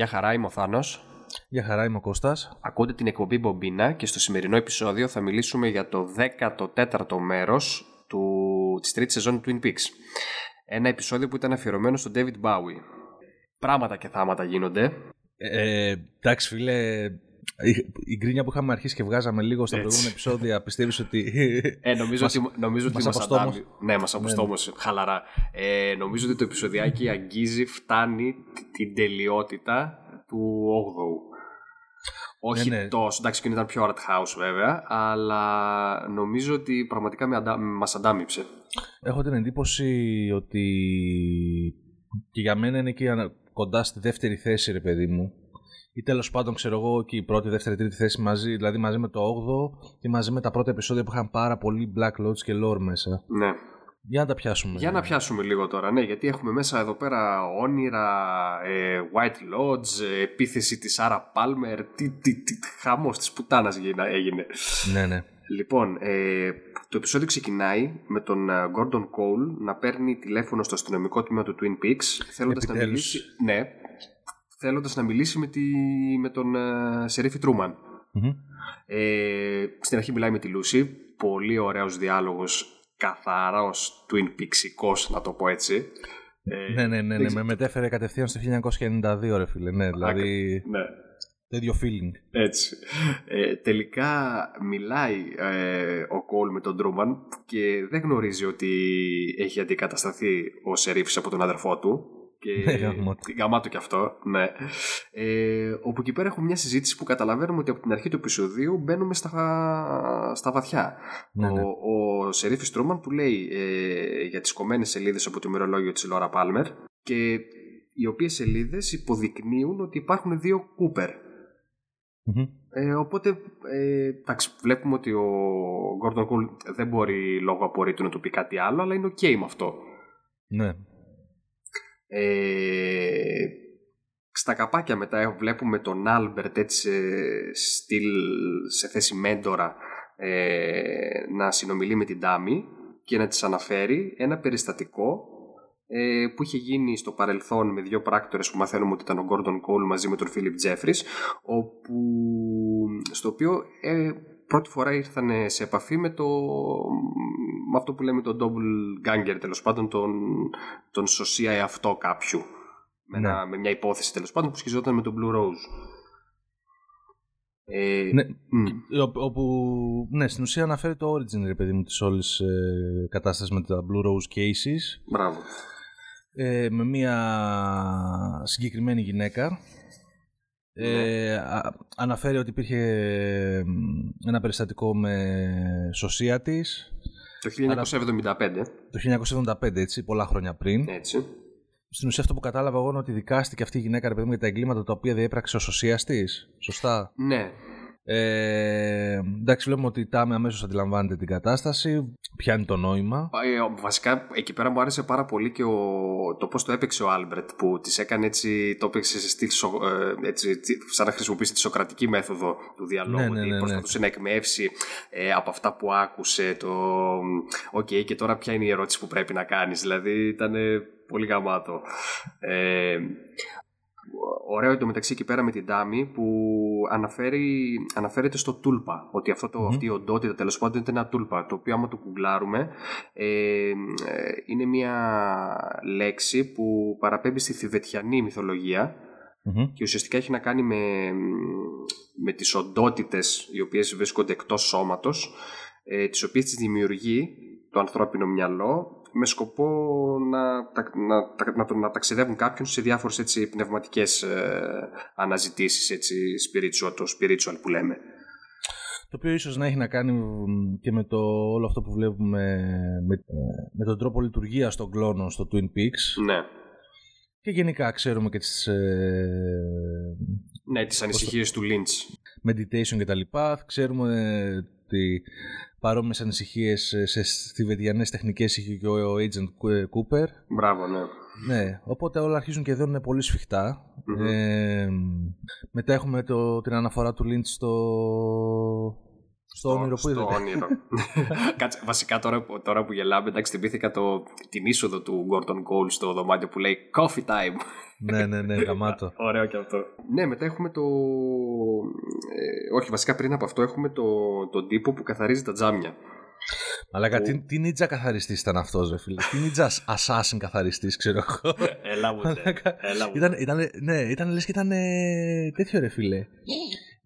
Γεια χαρά, είμαι ο Θάνος. Γεια χαρά, είμαι ο Κώστας. Ακούτε την εκπομπή Μπομπίνα και στο σημερινό επεισόδιο θα μιλήσουμε για το 14ο μέρος του, της τρίτης σεζόν του Twin Peaks. Ένα επεισόδιο που ήταν αφιερωμένο στον David Bowie. Πράγματα και θάματα γίνονται. Ε, εντάξει φίλε, η γκρίνια που είχαμε αρχίσει και βγάζαμε λίγο στα προηγούμενα επεισόδια, πιστεύεις ότι. Ε, νομίζω ότι, νομίζω ότι μας αντάμει. Ναι, μας αποστόμω. Ναι, ναι. Χαλαρά. Ε, νομίζω ότι το επεισοδιάκι αγγίζει, φτάνει την τελειότητα του 8ου. Όχι ναι, ναι. τόσο, εντάξει και ήταν πιο art house βέβαια, αλλά νομίζω ότι πραγματικά με αντα... μας αντάμυψε. Έχω την εντύπωση ότι και για μένα είναι και κοντά στη δεύτερη θέση ρε παιδί μου ή τέλος πάντων ξέρω εγώ και η πρώτη, δεύτερη, τρίτη θέση μαζί, δηλαδή μαζί με το 8ο και μαζί με τα πρώτα επεισόδια που είχαν πάρα πολύ Black Lodge και Lore μέσα. Ναι. Για να τα πιάσουμε. Για να πιάσουμε λίγο τώρα, ναι, γιατί έχουμε μέσα εδώ πέρα όνειρα, ε, White Lodge, ε, επίθεση της Άρα Palmer, τι, τι, τι χαμός της πουτάνας έγινε. Ναι, ναι. Λοιπόν, ε, το επεισόδιο ξεκινάει με τον ε, Gordon Cole να παίρνει τηλέφωνο στο αστυνομικό τμήμα του Twin Peaks θέλοντας να μιλήσει... Ναι, θέλοντας να μιλήσει με, τη, με τον uh, Σερίφη Τρούμαν. Ε, στην αρχή μιλάει με τη Λούση. Πολύ ωραίος διάλογος, καθαρός Twin Peaksικός, να το πω έτσι. Ε, ναι, ναι, ναι, ναι, με μετέφερε κατευθείαν στο 1992 ρε φίλε, ναι, δηλαδή... Ναι. Τέτοιο feeling. Έτσι. Ε, τελικά μιλάει ε, ο Κόλ με τον Τρούμαν και δεν γνωρίζει ότι έχει αντικατασταθεί ο Σερίφης από τον αδερφό του και ναι, γαμάτο και αυτό, ναι. Ε, όπου εκεί πέρα έχουμε μια συζήτηση που καταλαβαίνουμε ότι από την αρχή του επεισοδίου μπαίνουμε στα, στα βαθιά. Ναι, ναι. Ο, ο Σερίφης Τρούμαν που λέει ε, για τις κομμένες σελίδες από το ημερολόγιο της Λόρα Πάλμερ και οι οποίες σελίδες υποδεικνύουν ότι υπάρχουν δύο Κούπερ. Ε, οπότε, ε, εντάξει, βλέπουμε ότι ο Gordon Cole δεν μπορεί λόγω απορρίτου να του πει κάτι άλλο, αλλά είναι ok με αυτό. Ναι. Ε, στα καπάκια μετά βλέπουμε τον Άλμπερτ έτσι στυλ, σε θέση μέντορα ε, να συνομιλεί με την Τάμι και να της αναφέρει ένα περιστατικό ε, που είχε γίνει στο παρελθόν με δύο πράκτορες που μαθαίνουμε ότι ήταν ο Gordon Cole μαζί με τον Φίλιπ Τζέφρις όπου, στο οποίο ε, πρώτη φορά ήρθαν σε επαφή με, το, με αυτό που λέμε τον double ganger τέλος πάντων τον, τον σωσία εαυτό κάποιου με, ναι. με μια υπόθεση τέλος πάντων που σχιζόταν με τον Blue Rose. Ε, ναι, mm. όπου, ναι, στην ουσία αναφέρει το origin, ρε παιδί μου, της όλης ε, κατάστασης με τα Blue Rose cases. Μπράβο. Ε, με μια συγκεκριμένη γυναίκα ε, ναι. αναφέρει ότι υπήρχε ένα περιστατικό με σωσία της. Το 1975. Το 1975, έτσι, πολλά χρόνια πριν. Έτσι. Στην ουσία αυτό που κατάλαβα εγώ είναι ότι δικάστηκε αυτή η γυναίκα ρε παιδί για τα εγκλήματα τα οποία διέπραξε ο σωσία τη. Σωστά; Ναι. Ε, εντάξει, βλέπουμε ότι η Τάμι αμέσως αντιλαμβάνεται την κατάσταση. Πιάνει το νόημα. Ε, βασικά, εκεί πέρα μου άρεσε πάρα πολύ και ο, το πώς το έπαιξε ο Άλμπρετ που της έκανε έτσι. Το έπαιξε σε στυλ, ε, έτσι, σαν να χρησιμοποιήσει τη σοκρατική μέθοδο του διαλόγου. Ναι, ναι, ναι, ναι. Προσπαθούσε να εκμαιεύσει ε, από αυτά που άκουσε το. Οκ, okay, και τώρα ποια είναι η ερώτηση που πρέπει να κάνεις. Δηλαδή ήταν πολύ γαμάτο. Ε, ωραίο εντωμεταξύ εκεί πέρα με την Τάμι που αναφέρει, αναφέρεται στο τούλπα. Ότι αυτό το, αυτή η οντότητα τέλος πάντων είναι ένα τούλπα. Το οποίο άμα το γκουγκλάρουμε ε, ε, είναι μια λέξη που παραπέμπει στη θηβετιανή και ουσιαστικά έχει να κάνει με, με τις οντότητες οι οποίες βρίσκονται εκτός σώματος ε, τις οποίες τις δημιουργεί το ανθρώπινο μυαλό με σκοπό να, να, να, να ταξιδεύουν κάποιον σε διάφορες έτσι, πνευματικές ε, αναζητήσεις, έτσι, spiritual, το spiritual που λέμε. Το οποίο ίσως να έχει να κάνει και με το, όλο αυτό που βλέπουμε με, με τον τρόπο λειτουργίας των κλώνων στο Twin Peaks. Ναι. Και γενικά ξέρουμε και τις... Ε, ναι, τις ανησυχίες του Lynch. Meditation και τα λοιπά. Ξέρουμε ότι παρόμοιες ανησυχίες σε θηβετιανέ τεχνικές είχε και ο Agent Cooper. Μπράβο, ναι. Ναι, οπότε όλα αρχίζουν και δίνουν πολύ Ε, μετά έχουμε το, την αναφορά του Lynch στο, Στο όνειρο που είδε. Στο όνειρο. Κάτσε, βασικά τώρα, τώρα που γελάμε, εντάξει, θυμήθηκα το, την είσοδο του Gordon Cole στο δωμάτιο που λέει Coffee time. ναι, ναι, ναι, γαμάτο. Ωραίο και αυτό. Ναι, μετά έχουμε το. Ε, όχι, βασικά πριν από αυτό έχουμε το, τον τύπο που καθαρίζει τα τζάμια. Αλλά που... τι, τι νίτζα καθαριστής ήταν αυτός, ρε φίλε; τι νίτζα assassin καθαριστής, ξέρω εγώ. Έλα μου, έλα μου. Ήταν, ήταν, ναι, ήταν λες και ήταν τέτοιο ρε φίλε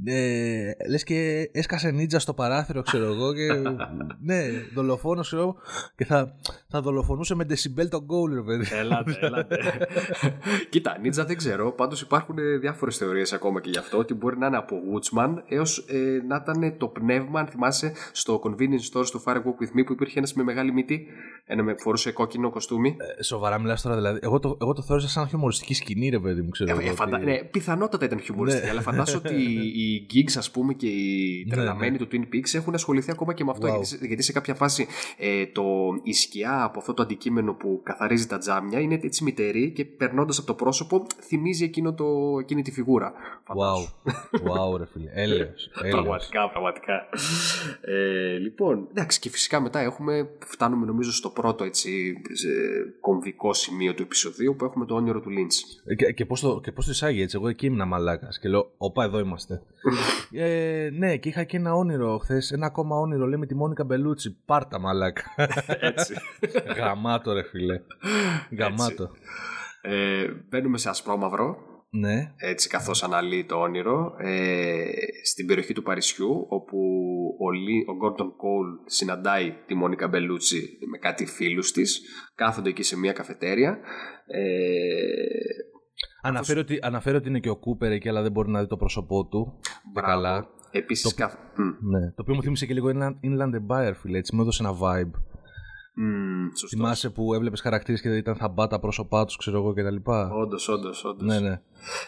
ε, λες και έσκασε νίτζα στο παράθυρο ξέρω εγώ και ναι δολοφόνος ξέρω εγώ και θα, θα δολοφονούσε με decibel τον goal ρε παιδί. Έλατε, έλατε. Κοίτα, νίτζα δεν ξέρω πάντως υπάρχουν διάφορες θεωρίες ακόμα και γι' αυτό ότι μπορεί να είναι από Woodsman έως ε, να ήταν το πνεύμα αν θυμάσαι στο convenience store στο Fire Walk With Me που υπήρχε ένας με μεγάλη μύτη ένα με φορούσε κόκκινο κοστούμι. Ε, Σοβαρά μιλάς τώρα δηλαδή εγώ το, εγώ το θεώρησα σαν χιουμοριστική σκηνή ρε παιδί μου ξέρω ε, φαντα... ναι, πιθανότατα ήταν χιουμοριστική ναι. αλλά φαντάσου ότι οι gigs ας πούμε και οι ναι, τρελαμένοι ναι. του Twin Peaks έχουν ασχοληθεί ακόμα και με αυτό γιατί, γιατί, σε κάποια φάση ε, το, η σκιά από αυτό το αντικείμενο που καθαρίζει τα τζάμια είναι έτσι μητερή και περνώντας από το πρόσωπο θυμίζει εκείνο το, εκείνη τη φιγούρα. Wow, wow ρε φίλε, έλεος, πραγματικά, πραγματικά. Ε, λοιπόν, εντάξει και φυσικά μετά έχουμε, φτάνουμε νομίζω στο πρώτο έτσι κομβικό σημείο του επεισοδίου που έχουμε το όνειρο του Lynch. Ε, και, και πώς το, και πώς το εισάγει έτσι, εγώ εκεί ήμουν μαλάκας και λέω, όπα εδώ είμαστε. Ε, ναι, και είχα και ένα όνειρο χθες. Ένα ακόμα όνειρο, λέει με τη Μόνικα Μπελούτσι. Πάρτα μαλάκα. Έτσι. Γαμάτο, ρε φίλε. Γαμάτο. Ε, μπαίνουμε σε ασπρόμαυρο. Ναι. Έτσι καθώς αναλύει το όνειρο ε, στην περιοχή του Παρισιού όπου ο, Λί, ο Gordon Cole συναντάει τη Μόνικα Μπελούτσι με κάτι φίλους της κάθονται εκεί σε μια καφετέρια ε, Αναφέρω, ότι, αναφέρω ότι είναι και ο Κούπερ εκεί, αλλά δεν μπορεί να δει το πρόσωπό του. Μπράβο. Καλά. Επίσης, το, ναι. το οποίο μου θύμισε και λίγο Inland Empire, φίλε. Έτσι μου έδωσε ένα vibe. Mm, Θυμάσαι που έβλεπες χαρακτήρες και ήταν θα μπα τα πρόσωπά τους, ξέρω εγώ κτλ. Όντως, όντως, όντως. Ναι, ναι.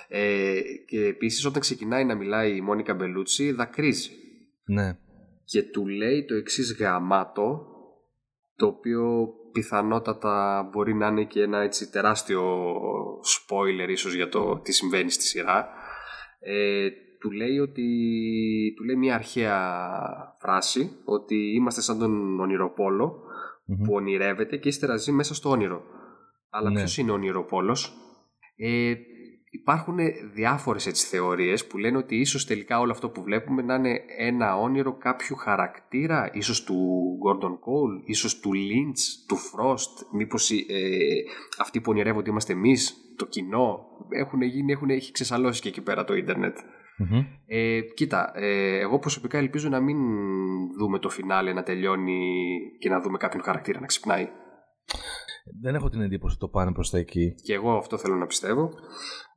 Ε, και επίσης όταν ξεκινάει να μιλάει η Μόνικα Μπελούτσι, δακρύζει. Ναι. Και του λέει το εξής γαμάτο, το οποίο πιθανότατα μπορεί να είναι και ένα έτσι τεράστιο spoiler ίσως για το τι συμβαίνει στη σειρά. Ε, του λέει ότι του λέει μια αρχαία φράση ότι είμαστε σαν τον ονειροπολο που ονειρεύεται και ύστερα ζει μέσα στο όνειρο. Αλλά ναι. ποιος είναι ο ονειροπόλος; Ε, υπάρχουν διάφορες έτσι θεωρίες που λένε ότι ίσως τελικά όλο αυτό που βλέπουμε να είναι ένα όνειρο κάποιου χαρακτήρα, ίσως του Gordon Cole, ίσως του Lynch, του Frost, μήπως ε, αυτοί που ονειρεύονται είμαστε εμείς, το κοινό, έχουν γίνει, έχουν, έχει ξεσαλώσει και εκεί πέρα το ιντερνετ. Ε, κοίτα, ε, εγώ προσωπικά ελπίζω να μην δούμε το φινάλε να τελειώνει και να δούμε κάποιον χαρακτήρα να ξυπνάει. Δεν έχω την εντύπωση ότι το πάνε προς τα εκεί. Και εγώ αυτό θέλω να πιστεύω.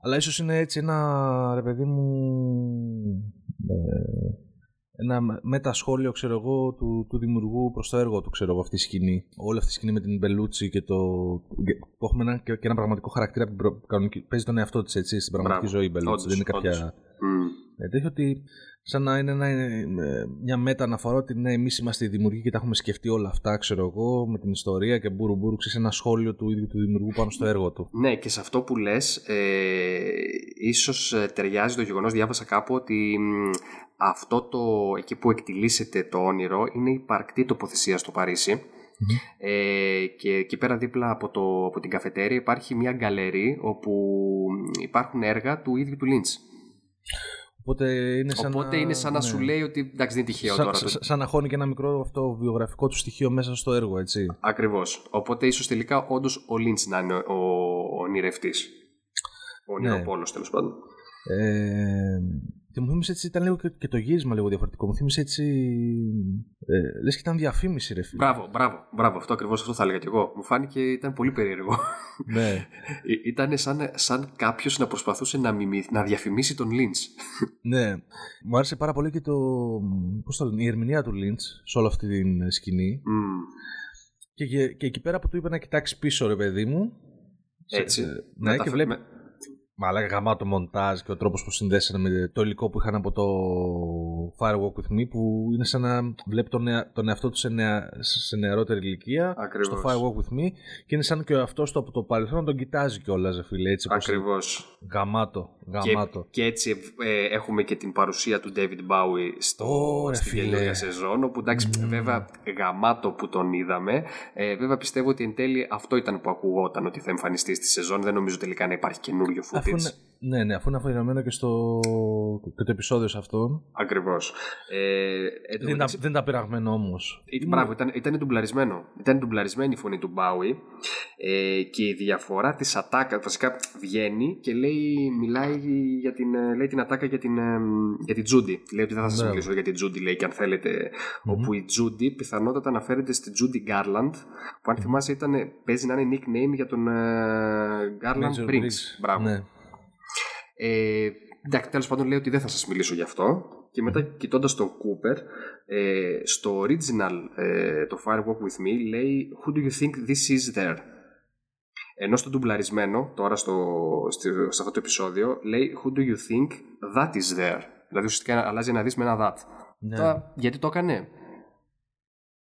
Αλλά ίσως είναι έτσι ένα, ρε παιδί μου, ε, ένα μετασχόλιο, ξέρω εγώ, του, του δημιουργού προς το έργο του, ξέρω εγώ, αυτή η σκηνή. Όλη αυτή η σκηνή με την Μπελούτσι και το... που έχουμε ένα, και, ένα πραγματικό χαρακτήρα που παίζει τον εαυτό της, έτσι, στην πραγματική ζωή η Μπελούτσι. Δεν είναι κάποια... Mm. Ε, ότι σαν να είναι ένα, ε, μια μέτα αναφορά ότι ναι, εμείς είμαστε οι δημιουργοί και τα έχουμε σκεφτεί όλα αυτά, ξέρω εγώ, με την ιστορία και μπούρου μπούρου, ξέρεις ένα σχόλιο του ίδιου του δημιουργού πάνω στο έργο του. Ναι, και σε αυτό που λες, ε, ίσως ε, ταιριάζει το γεγονός, διάβασα κάπου ότι αυτό το εκεί που εκτιλήσεται το όνειρο είναι η παρκτή τοποθεσία στο παρισι Ε, και εκεί πέρα δίπλα από, το, από την καφετέρια υπάρχει μια γκαλερί όπου υπάρχουν έργα του ίδιου του Λίντς. Οπότε είναι σαν, Οπότε να, είναι σαν να σου λέει ότι εντάξει δεν είναι τυχαίο σαν, τώρα. Σαν, σαν να χώνει και ένα μικρό αυτό βιογραφικό του στοιχείο μέσα στο έργο, έτσι. Ακριβώς. Οπότε ίσως τελικά όντως ο Λίντς να είναι ο, ο ονειρευτής. Ο ονειροπόλος ναι. τέλος πάντων. Ε, και μου θύμισε έτσι, ήταν λίγο και, το γύρισμα λίγο διαφορετικό. Μου θύμισε έτσι. Ε, λες και ήταν διαφήμιση, ρε φίλε. Μπράβο, μπράβο, μπράβο. Αυτό ακριβώς αυτό θα έλεγα κι εγώ. Μου φάνηκε ήταν πολύ περίεργο. Ναι. Ε, ήταν σαν, σαν κάποιος να προσπαθούσε να, να διαφημίσει τον Λίντ. ναι. Μου άρεσε πάρα πολύ και το. Πώς το λένε, η ερμηνεία του Λίντ σε όλη αυτή την σκηνή. Mm. Και, και, και, εκεί πέρα που του είπε να κοιτάξει πίσω, ρε παιδί μου. Έτσι. ναι, και βλέπει. Μα γαμά το μοντάζ και ο τρόπος που συνδέσανε με το υλικό που είχαν από το Firewalk with Me που είναι σαν να βλέπει τον, τον εαυτό του σε, νεα, σε νεαρότερη ηλικία Ακριβώς. στο Firewalk with Me και είναι σαν και ο αυτό το, το παρελθόν τον κοιτάζει κιόλας, φίλε. Έτσι, Ακριβώς. Γαμάτο. γαμάτο. Και, και έτσι ε, έχουμε και την παρουσία του David Bowie στο, Ωρε, στην φίλε. καινούργια σεζόν. Όπου εντάξει, βέβαια γαμάτο που τον είδαμε. Ε, βέβαια πιστεύω ότι εν τέλει αυτό ήταν που ακουγόταν ότι θα εμφανιστεί στη σεζόν. Δεν νομίζω τελικά να υπάρχει καινούριο footage. Αφού είναι, ναι, ναι, αφού είναι αφιερωμένο και, στο, και το επεισόδιο σε αυτόν. Ακριβώς. Ε, εν τω Δεν, μεταξύ- ήταν, δεν ήταν πειραγμένο όμως. Ήταν, μπράβο, ήταν, ήταν ντουμπλαρισμένο. Ήταν ντουμπλαρισμένη η φωνή του Μπάουι ε, και η διαφορά της ατάκα, βασικά βγαίνει και λέει, μιλάει για την, ε, λέει την ατάκα για την, ε, για την Τζούντι. Λέει ότι δεν θα σας Μπράβο. μιλήσω για την Τζούντι, λέει και αν θέλετε. Όπου η Τζούντι πιθανότατα αναφέρεται στην Τζούντι Γκάρλαντ, που αν θυμάσαι ήταν, παίζει να είναι nickname για τον Γκάρλαντ Major Briggs. Briggs. Μπράβο. Ναι. Ε, εντάξει, τέλος πάντων λέει ότι δεν θα σας μιλήσω γι' αυτό. Και μετά κοιτώντας τον Cooper, ε, στο original ε, το Firewalk With Me λέει Who do you think this is there? Ενώ στο ντουμπλαρισμένο, τώρα στο, στη- σε αυτό το επεισόδιο, λέει Who do you think that is there? Δηλαδή ουσιαστικά αλλάζει ένα δεις με ένα that. Ναι. Τώρα, γιατί το έκανε;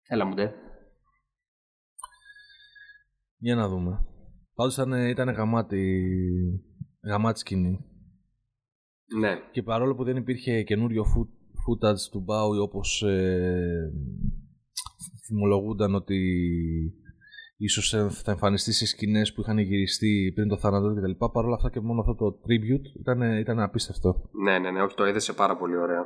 Έλα μου ντε. Για να δούμε. Πάντως ήταν, ήταν γαμάτη, γαμάτη σκηνή. Ναι. Και παρόλο που δεν υπήρχε καινούριο φου- footage του Bowie όπως ε, θυμολογούνταν ότι ίσως ε, θα εμφανιστεί σε σκηνές που είχαν γυριστεί πριν το θάνατο του κτλ. Παρόλα αυτά και μόνο αυτό το tribute ήταν, ήταν απίστευτο. Ναι, ναι, ναι, όχι, το έδεσε πάρα πολύ ωραία.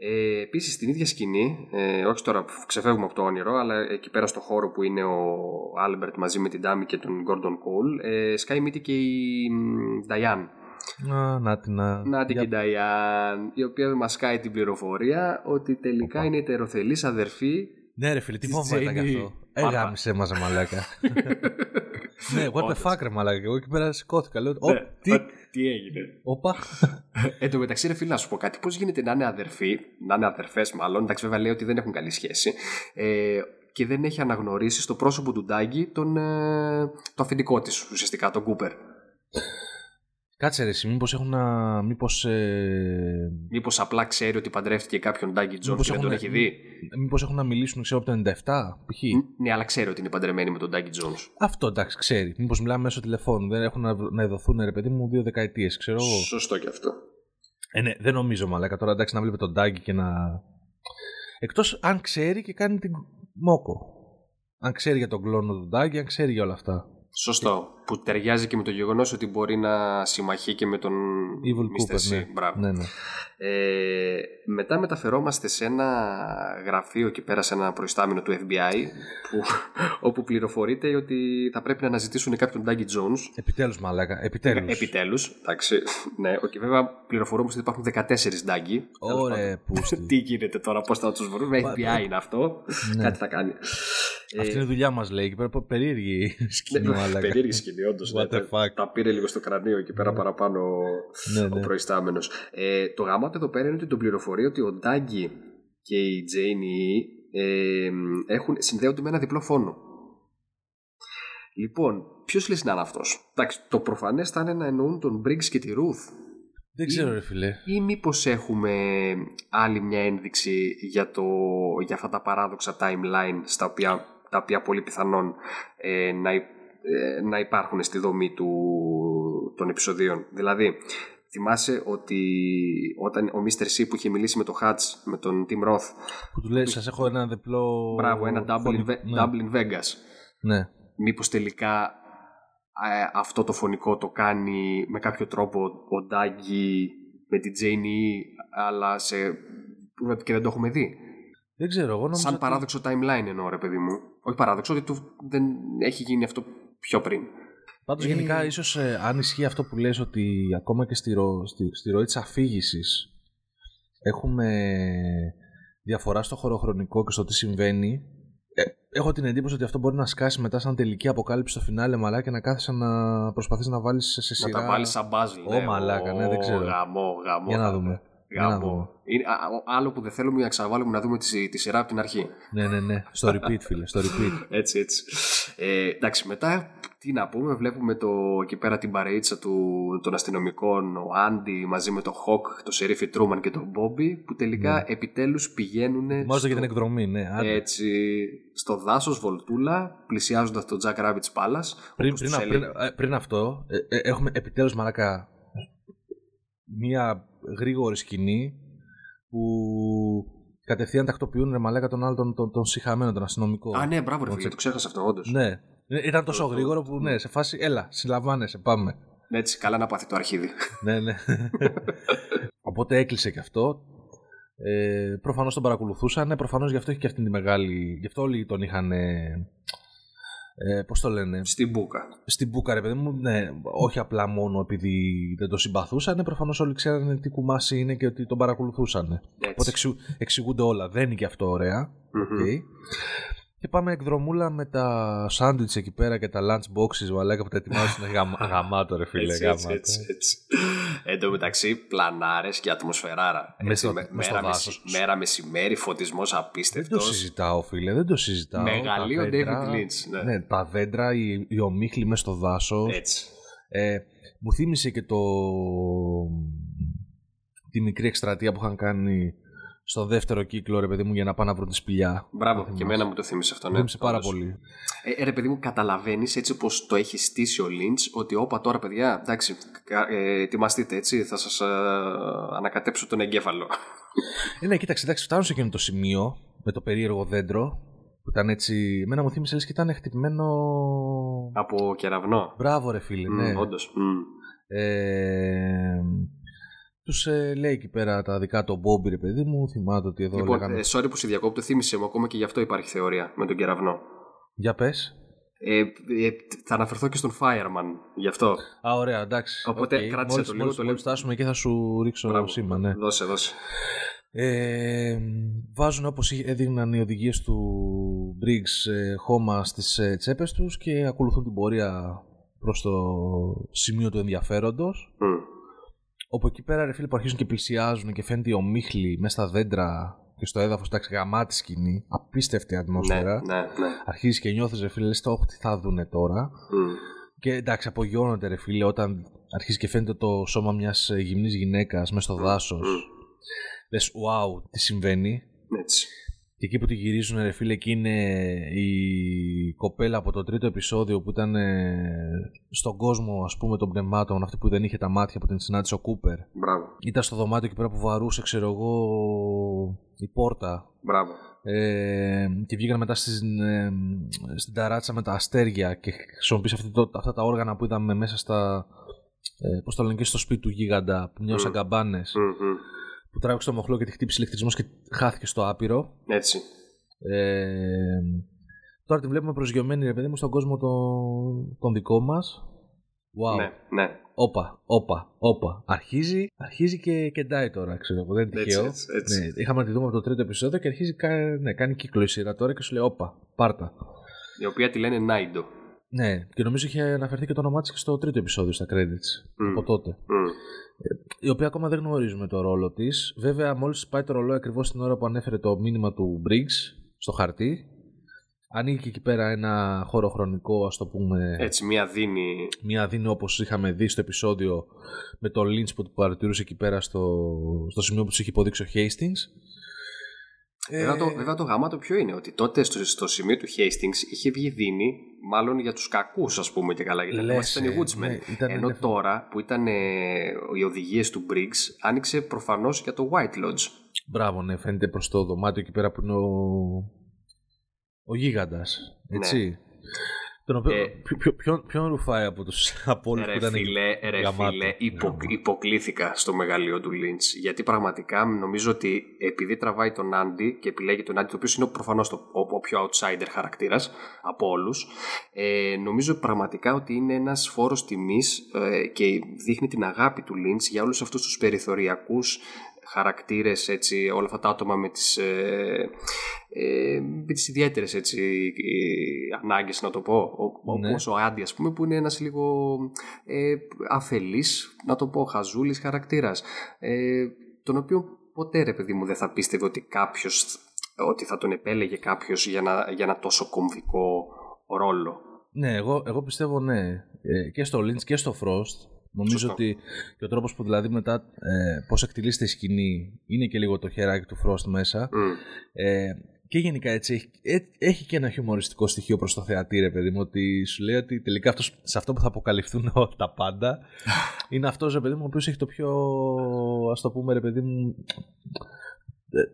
Ε, Επίσης στην ίδια σκηνή, ε, όχι τώρα που ξεφεύγουμε από το όνειρο, αλλά εκεί πέρα στο χώρο που είναι ο Άλμπερτ μαζί με την Τάμι και τον Gordon Cole, ε, σκάει μύτη και η Νταϊάν. Να, να την να... Να την για- και η Νταϊάν, η οποία μας σκάει την πληροφορία ότι τελικά είναι ετεροθαλής αδερφή. Ναι ρε φίλε, τι Της φόβο ήταν κι Jamie αυτό. Ε, Πάρπα. γάμισε μας ρε μαλάκα. ναι, what the Όντως. fuck ρε μαλάκα. Εγώ εκεί πέρα σηκώθηκα. Λέω, «Ω, Ναι, τι, ε, τι έγινε. όπα. Εν τω μεταξύ, ρε φίλε, να σου πω κάτι. Πώς γίνεται να είναι αδερφοί, να είναι αδερφές μάλλον, εντάξει, βέβαια λέει ότι δεν έχουν καλή σχέση, ε, και δεν έχει αναγνωρίσει στο πρόσωπο του Ντάγκη τον, ε, το αφεντικό της, ουσιαστικά, τον Κούπερ. Κάτσε ρε, εσύ, μήπως έχουν να... Μήπως, ε... Μήπως απλά ξέρει ότι παντρεύτηκε κάποιον Ντάγκι Τζόουνς Μήπως και δεν τον έχουν- έχει δει; Μήπως έχουν να μιλήσουν, ξέρω, από το 97, π.χ. Ναι, αλλά ξέρει ότι είναι παντρεμένη με τον Ντάγκι Τζόουνς. Αυτό εντάξει, ξέρει. Μήπως μιλάμε μέσω τηλεφώνου. Δεν έχουν να, να ειδωθούν, ρε παιδί μου, δύο δεκαετίες, ξέρω εγώ. Σωστό και αυτό. Ε, ναι, δεν νομίζω, μαλάκα. Τώρα εντάξει να βλέπει τον Ντάγκι και να. Εκτός αν ξέρει και κάνει μόκο. Αν ξέρει για τον κλόνο του Ντάγκι, αν ξέρει για όλα αυτά. Σωστό. Που ταιριάζει και με το γεγονός ότι μπορεί να συμμαχεί και με τον Evil Mr. Cooper, C. ναι. Μπράβο. Ναι, ναι. Ε, μετά μεταφερόμαστε σε ένα γραφείο εκεί πέρα σε ένα προϊστάμενο του FBI που, όπου πληροφορείται ότι θα πρέπει να αναζητήσουν κάποιον Ντάγκη Jones Επιτέλους, μαλάκα. Επιτέλους. Επιτέλους, εντάξει, ναι, και βέβαια πληροφορούμαστε ότι υπάρχουν 14 Ντάγκη. Ωραία, πούστη. Τι γίνεται τώρα, πώς θα τους βρούμε, FBI είναι αυτό, Ναι. κάτι θα κάνει. Αυτή είναι η δουλειά μας, λέει. Εκεί πέρα περίεργη σκηνή, Ναι, μαλάκα. Περίεργη σκηνή, όντως. What ναι, the fuck. Τα πήρε λίγο στο κρανίο εκεί πέρα παραπάνω Ναι, ο ναι. προϊστάμενος. Ε, το γαμάτο εδώ πέρα είναι ότι τον πληροφορεί ότι ο Ντάγκη και η Τζέινι ε, έχουν, συνδέονται με ένα διπλό φόνο. Λοιπόν, ποιος λες να είναι αυτός; Εντάξει, το προφανές θα είναι να εννοούν τον Briggs και τη Ruth. Δεν ξέρω, ρε φιλέ. Ή μήπως έχουμε άλλη μια ένδειξη για, το, για αυτά τα παράδοξα timeline στα οποία, τα οποία πολύ πιθανόν ε, να, υ- ε, να υπάρχουν στη δομή του, των επεισοδίων. Δηλαδή, θυμάσαι ότι όταν ο Mr. C που είχε μιλήσει με τον Hatch, με τον Tim Roth, Που του λέει, σας έχω ένα διπλό. μπράβο, ένα double in, Ve- Ναι. double in Vegas. Ναι. Μήπως τελικά ε, αυτό το φωνικό το κάνει με κάποιο τρόπο ο Ντάγκη με την Τζέινι αλλά σε... και δεν το έχουμε δει. Δεν ξέρω, εγώ νόμιζα. Σαν ότι- παράδοξο timeline εννοώ ρε παιδί μου. Όχι παράδοξο, ότι του, δεν έχει γίνει αυτό πιο πριν. Πάντως Ε, γενικά ίσως ε, αν ισχύει αυτό που λες ότι ακόμα και στη, ρο, στη, στη ροή της αφήγησης έχουμε διαφορά στο χωροχρονικό και στο τι συμβαίνει ε, έχω την εντύπωση ότι αυτό μπορεί να σκάσει μετά σαν τελική αποκάλυψη στο φινάλε μαλά και να κάθεσαι να προσπαθείς να βάλεις σε, σε Να σειρά τα βάλεις σαν μπάζλ. Ω, μαλάκα, ναι, δεν ξέρω. Γαμό, γαμό. Για να θα δούμε. Είναι. Για να Γαμό. δούμε. Είναι, α, α, άλλο που δεν θέλουμε είναι να ξαναβάλουμε να δούμε τη, τη σειρά από την αρχή. ναι ναι ναι στο repeat φίλε στο repeat Έτσι, έτσι. Ε, εντάξει, μετά τι να πούμε, βλέπουμε το, εκεί πέρα την παρείτσα του, των αστυνομικών, ο Άντι μαζί με τον Χοκ, το Σερίφι Τρούμαν και τον Μπόμπι, που τελικά ναι. επιτέλους πηγαίνουν... Μάζω για την εκδρομή, ναι. Έτσι, στο δάσος Βολτούλα, πλησιάζοντας το Jack Rabbit's Palace. Πριν, πριν, πριν, ε, πριν, αυτό, ε, ε, έχουμε επιτέλους μαλάκα μία γρήγορη σκηνή που κατευθείαν τακτοποιούν ρε μαλάκα τον άλλο τον, τον, τον συχαμένο, τον αστυνομικό. Α, ναι, μπράβο, ρε φίλε, το ξέχασα αυτό, όντως. Ναι. Ήταν τόσο γρήγορο που ναι, σε φάση, έλα, συλλαμβάνεσαι, πάμε. Έτσι, καλά να πάθει το αρχίδι. ναι, ναι. Οπότε έκλεισε και αυτό. Ε, προφανώς τον παρακολουθούσαν. Προφανώς γι' αυτό έχει και αυτή τη μεγάλη. Γι' αυτό όλοι τον είχαν ε, Πώς το λένε; Στην Μπούκα. Στην Μπούκα, ρε παιδί μου, ναι, όχι απλά μόνο επειδή δεν το συμπαθούσαν. Προφανώς όλοι ξέρανε τι κουμάσι είναι και ότι τον παρακολουθούσαν. Οπότε εξηγούνται όλα. Δεν είναι και αυτό ωραία. Okay. Και πάμε εκδρομούλα με τα σάντουιτς εκεί πέρα και τα lunch boxes βαλάκα που τα ετοιμάζουν γαμάτο ρε φίλε. Έτσι, έτσι, έτσι, έτσι. Εν τω μεταξύ πλανάρες και ατμοσφαιράρα. Έτσι, στο, με, μέρα, μεση, μέρα μεσημέρι, φωτισμός απίστευτος. Δεν το συζητάω φίλε, δεν το συζητάω. Μεγαλείο David Lynch. Ναι. ναι, τα δέντρα, οι, οι ομίχλοι μέσα στο δάσος. Έτσι. Ε, μου θύμισε και το... τη μικρή εκστρατεία που είχαν κάνει στο δεύτερο κύκλο, ρε παιδί μου, για να πάνε να βρουν τη σπηλιά. Μπράβο, και εμένα μου το θύμισε αυτό. Ναι, θύμισε πάρα πολύ. Ε, ρε παιδί μου, καταλαβαίνεις έτσι όπω το έχει στήσει ο Λίντς, ότι όπα τώρα, παιδιά, εντάξει, ε, ετοιμαστείτε έτσι, θα σας ε, ανακατέψω τον εγκέφαλο. Ε, ναι, κοίταξε, εντάξει, φτάνω σε εκείνο το σημείο με το περίεργο δέντρο που ήταν έτσι. Εμένα μου θύμισε λες και ήταν χτυπημένο. Από κεραυνό. Μπράβο, ρε φίλε, ναι. Mm, Όντω. Ε, τους ε, λέει εκεί πέρα τα δικά του Μπόμπι, ρε παιδί μου. Θυμάται ότι εδώ. Λοιπόν, λέγανε... ε, sorry που σε διακόπτω, θύμισε μου ακόμα και γι' αυτό υπάρχει θεωρία με τον κεραυνό. Για πες. Ε, ε, θα αναφερθώ και στον Fireman γι' αυτό. Α, ωραία, εντάξει. Οπότε okay. κράτησε μόλις, το λίγο. Μόλις, το φτάσουμε εκεί θα σου ρίξω Μπράβο. σήμα, ναι. Δώσε, δώσε. Ε, βάζουν όπως έδειχναν οι οδηγίες του Briggs ε, χώμα στις ε, τσέπες τους και ακολουθούν την πορεία προς το σημείο του ενδιαφέροντος. Mm. Όπου εκεί πέρα ρε φίλοι που αρχίζουν και πλησιάζουν και φαίνεται η ομίχλη μέσα στα δέντρα και στο έδαφος, εντάξει, γαμάτη σκηνή. Απίστευτη ατμόσφαιρα. Ναι, ναι, ναι. Αρχίζεις και νιώθεις, ρε φίλε, λες το, τι θα δούνε τώρα. Mm. Και εντάξει, απογειώνονται, ρε φίλε, όταν αρχίζει και φαίνεται το σώμα μιας γυμνής γυναίκας μέσα στο δάσος. Mm. Λες, wow, τι συμβαίνει. Έτσι. Και εκεί που τη γυρίζουν, ρε φίλε, εκεί είναι η κοπέλα από το τρίτο επεισόδιο που ήταν στον κόσμο, ας πούμε, των πνευμάτων, αυτή που δεν είχε τα μάτια που την συνάντησε ο Κούπερ. Μπράβο. Ήταν στο δωμάτιο εκεί πέρα που βαρούσε, ξέρω εγώ, η πόρτα. Μπράβο. Ε, και βγήκαν μετά στην, ε, στην ταράτσα με τα αστέρια και χρησιμοποίησε αυτά τα όργανα που είδαμε μέσα στα. Ε, Πώς το λένε και στο σπίτι του γίγαντα που μοιάζουν mm. σαν καμπάνες. Mm-hmm που τράβηξε το μοχλό και τη χτύπησε ηλεκτρισμός και χάθηκε στο άπειρο. Έτσι. Ε, τώρα τη βλέπουμε προσγειωμένη, ρε παιδί μου, στον κόσμο τον, τον δικό μας. Wow. Ναι, ναι. Όπα, όπα, όπα. Αρχίζει, αρχίζει και κεντάει τώρα, ξέρω εγώ. Δεν είναι τυχαίο. Έτσι, έτσι, Ναι, είχαμε να τη δούμε από το τρίτο επεισόδιο και αρχίζει ναι, κάνει κύκλο η σειρά τώρα και σου λέει όπα, πάρτα. Η οποία τη λένε Νάιντο. Ναι, και νομίζω είχε αναφερθεί και το όνομά της και στο τρίτο επεισόδιο στα credits. Mm. Από τότε. Mm. Η οποία ακόμα δεν γνωρίζουμε το ρόλο της. Βέβαια, μόλις πάει το ρολόι ακριβώς την ώρα που ανέφερε το μήνυμα του Briggs στο χαρτί, ανοίγει και εκεί πέρα ένα χώρο χρονικό, ας το πούμε. Έτσι, μία δίνει. Μία δίνει όπως είχαμε δει στο επεισόδιο με το Lynch που του παρατηρούσε εκεί πέρα στο, στο σημείο που τους είχε υποδείξει ο Hastings. Βέβαια, το, βέβαια το γάμα το ποιο είναι, ότι τότε στο, στο σημείο του Hastings είχε βγει δίνη μάλλον για τους κακούς ας πούμε και καλά γιατί Λες, ήταν οι Woodsmen. ναι, ήταν- Ενώ ναι. τώρα που ήταν ε, οι οδηγίες του Briggs άνοιξε προφανώς για το White Lodge. Μπράβο, ναι, φαίνεται προς το δωμάτιο εκεί πέρα που είναι ο, ο γίγαντας, έτσι. Τον οποίο, Ε, ποιο, ποιο, ποιον, ποιον ρουφάει από τους από όλους που Ρε ήταν φίλε, ρε γαμάτο; φίλε υπο, Γαμάτο. υποκλήθηκα στο μεγαλείο του Lynch γιατί πραγματικά νομίζω ότι επειδή τραβάει τον Άντι και επιλέγει τον Άντι το οποίο είναι προφανώς το, ο, ο πιο outsider χαρακτήρας από όλους ε, νομίζω πραγματικά ότι είναι ένας φόρος τιμής ε, και δείχνει την αγάπη του Lynch για όλους αυτούς τους περιθωριακούς χαρακτήρες έτσι, όλα αυτά τα άτομα με τις, ε, ε, με τις ιδιαίτερες έτσι, ε, ανάγκες να το πω ο, Ναι. όπως ο Άντι ας πούμε που είναι ένας λίγο ε, αφελής να το πω χαζούλης χαρακτήρας ε, τον οποίο ποτέ ρε παιδί μου δεν θα πίστευε ότι κάποιος ότι θα τον επέλεγε κάποιος για ένα, για ένα τόσο κομβικό ρόλο Ναι, εγώ, εγώ πιστεύω ναι. Ε, και στο Lynch και στο Frost. Νομίζω Σωστό. ότι και ο τρόπος που δηλαδή μετά ε, πώς εκτελήσεται η σκηνή είναι και λίγο το χεράκι του Frost μέσα. Mm. Ε, και γενικά έτσι έχει, ε, έχει και ένα χιουμοριστικό στοιχείο προς το θεατή ρε παιδί μου ότι σου λέει ότι τελικά αυτός, σε αυτό που θα αποκαλυφθούν όλα τα πάντα είναι αυτός ρε παιδί μου ο οποίος έχει το πιο ας το πούμε ρε παιδί μου ε,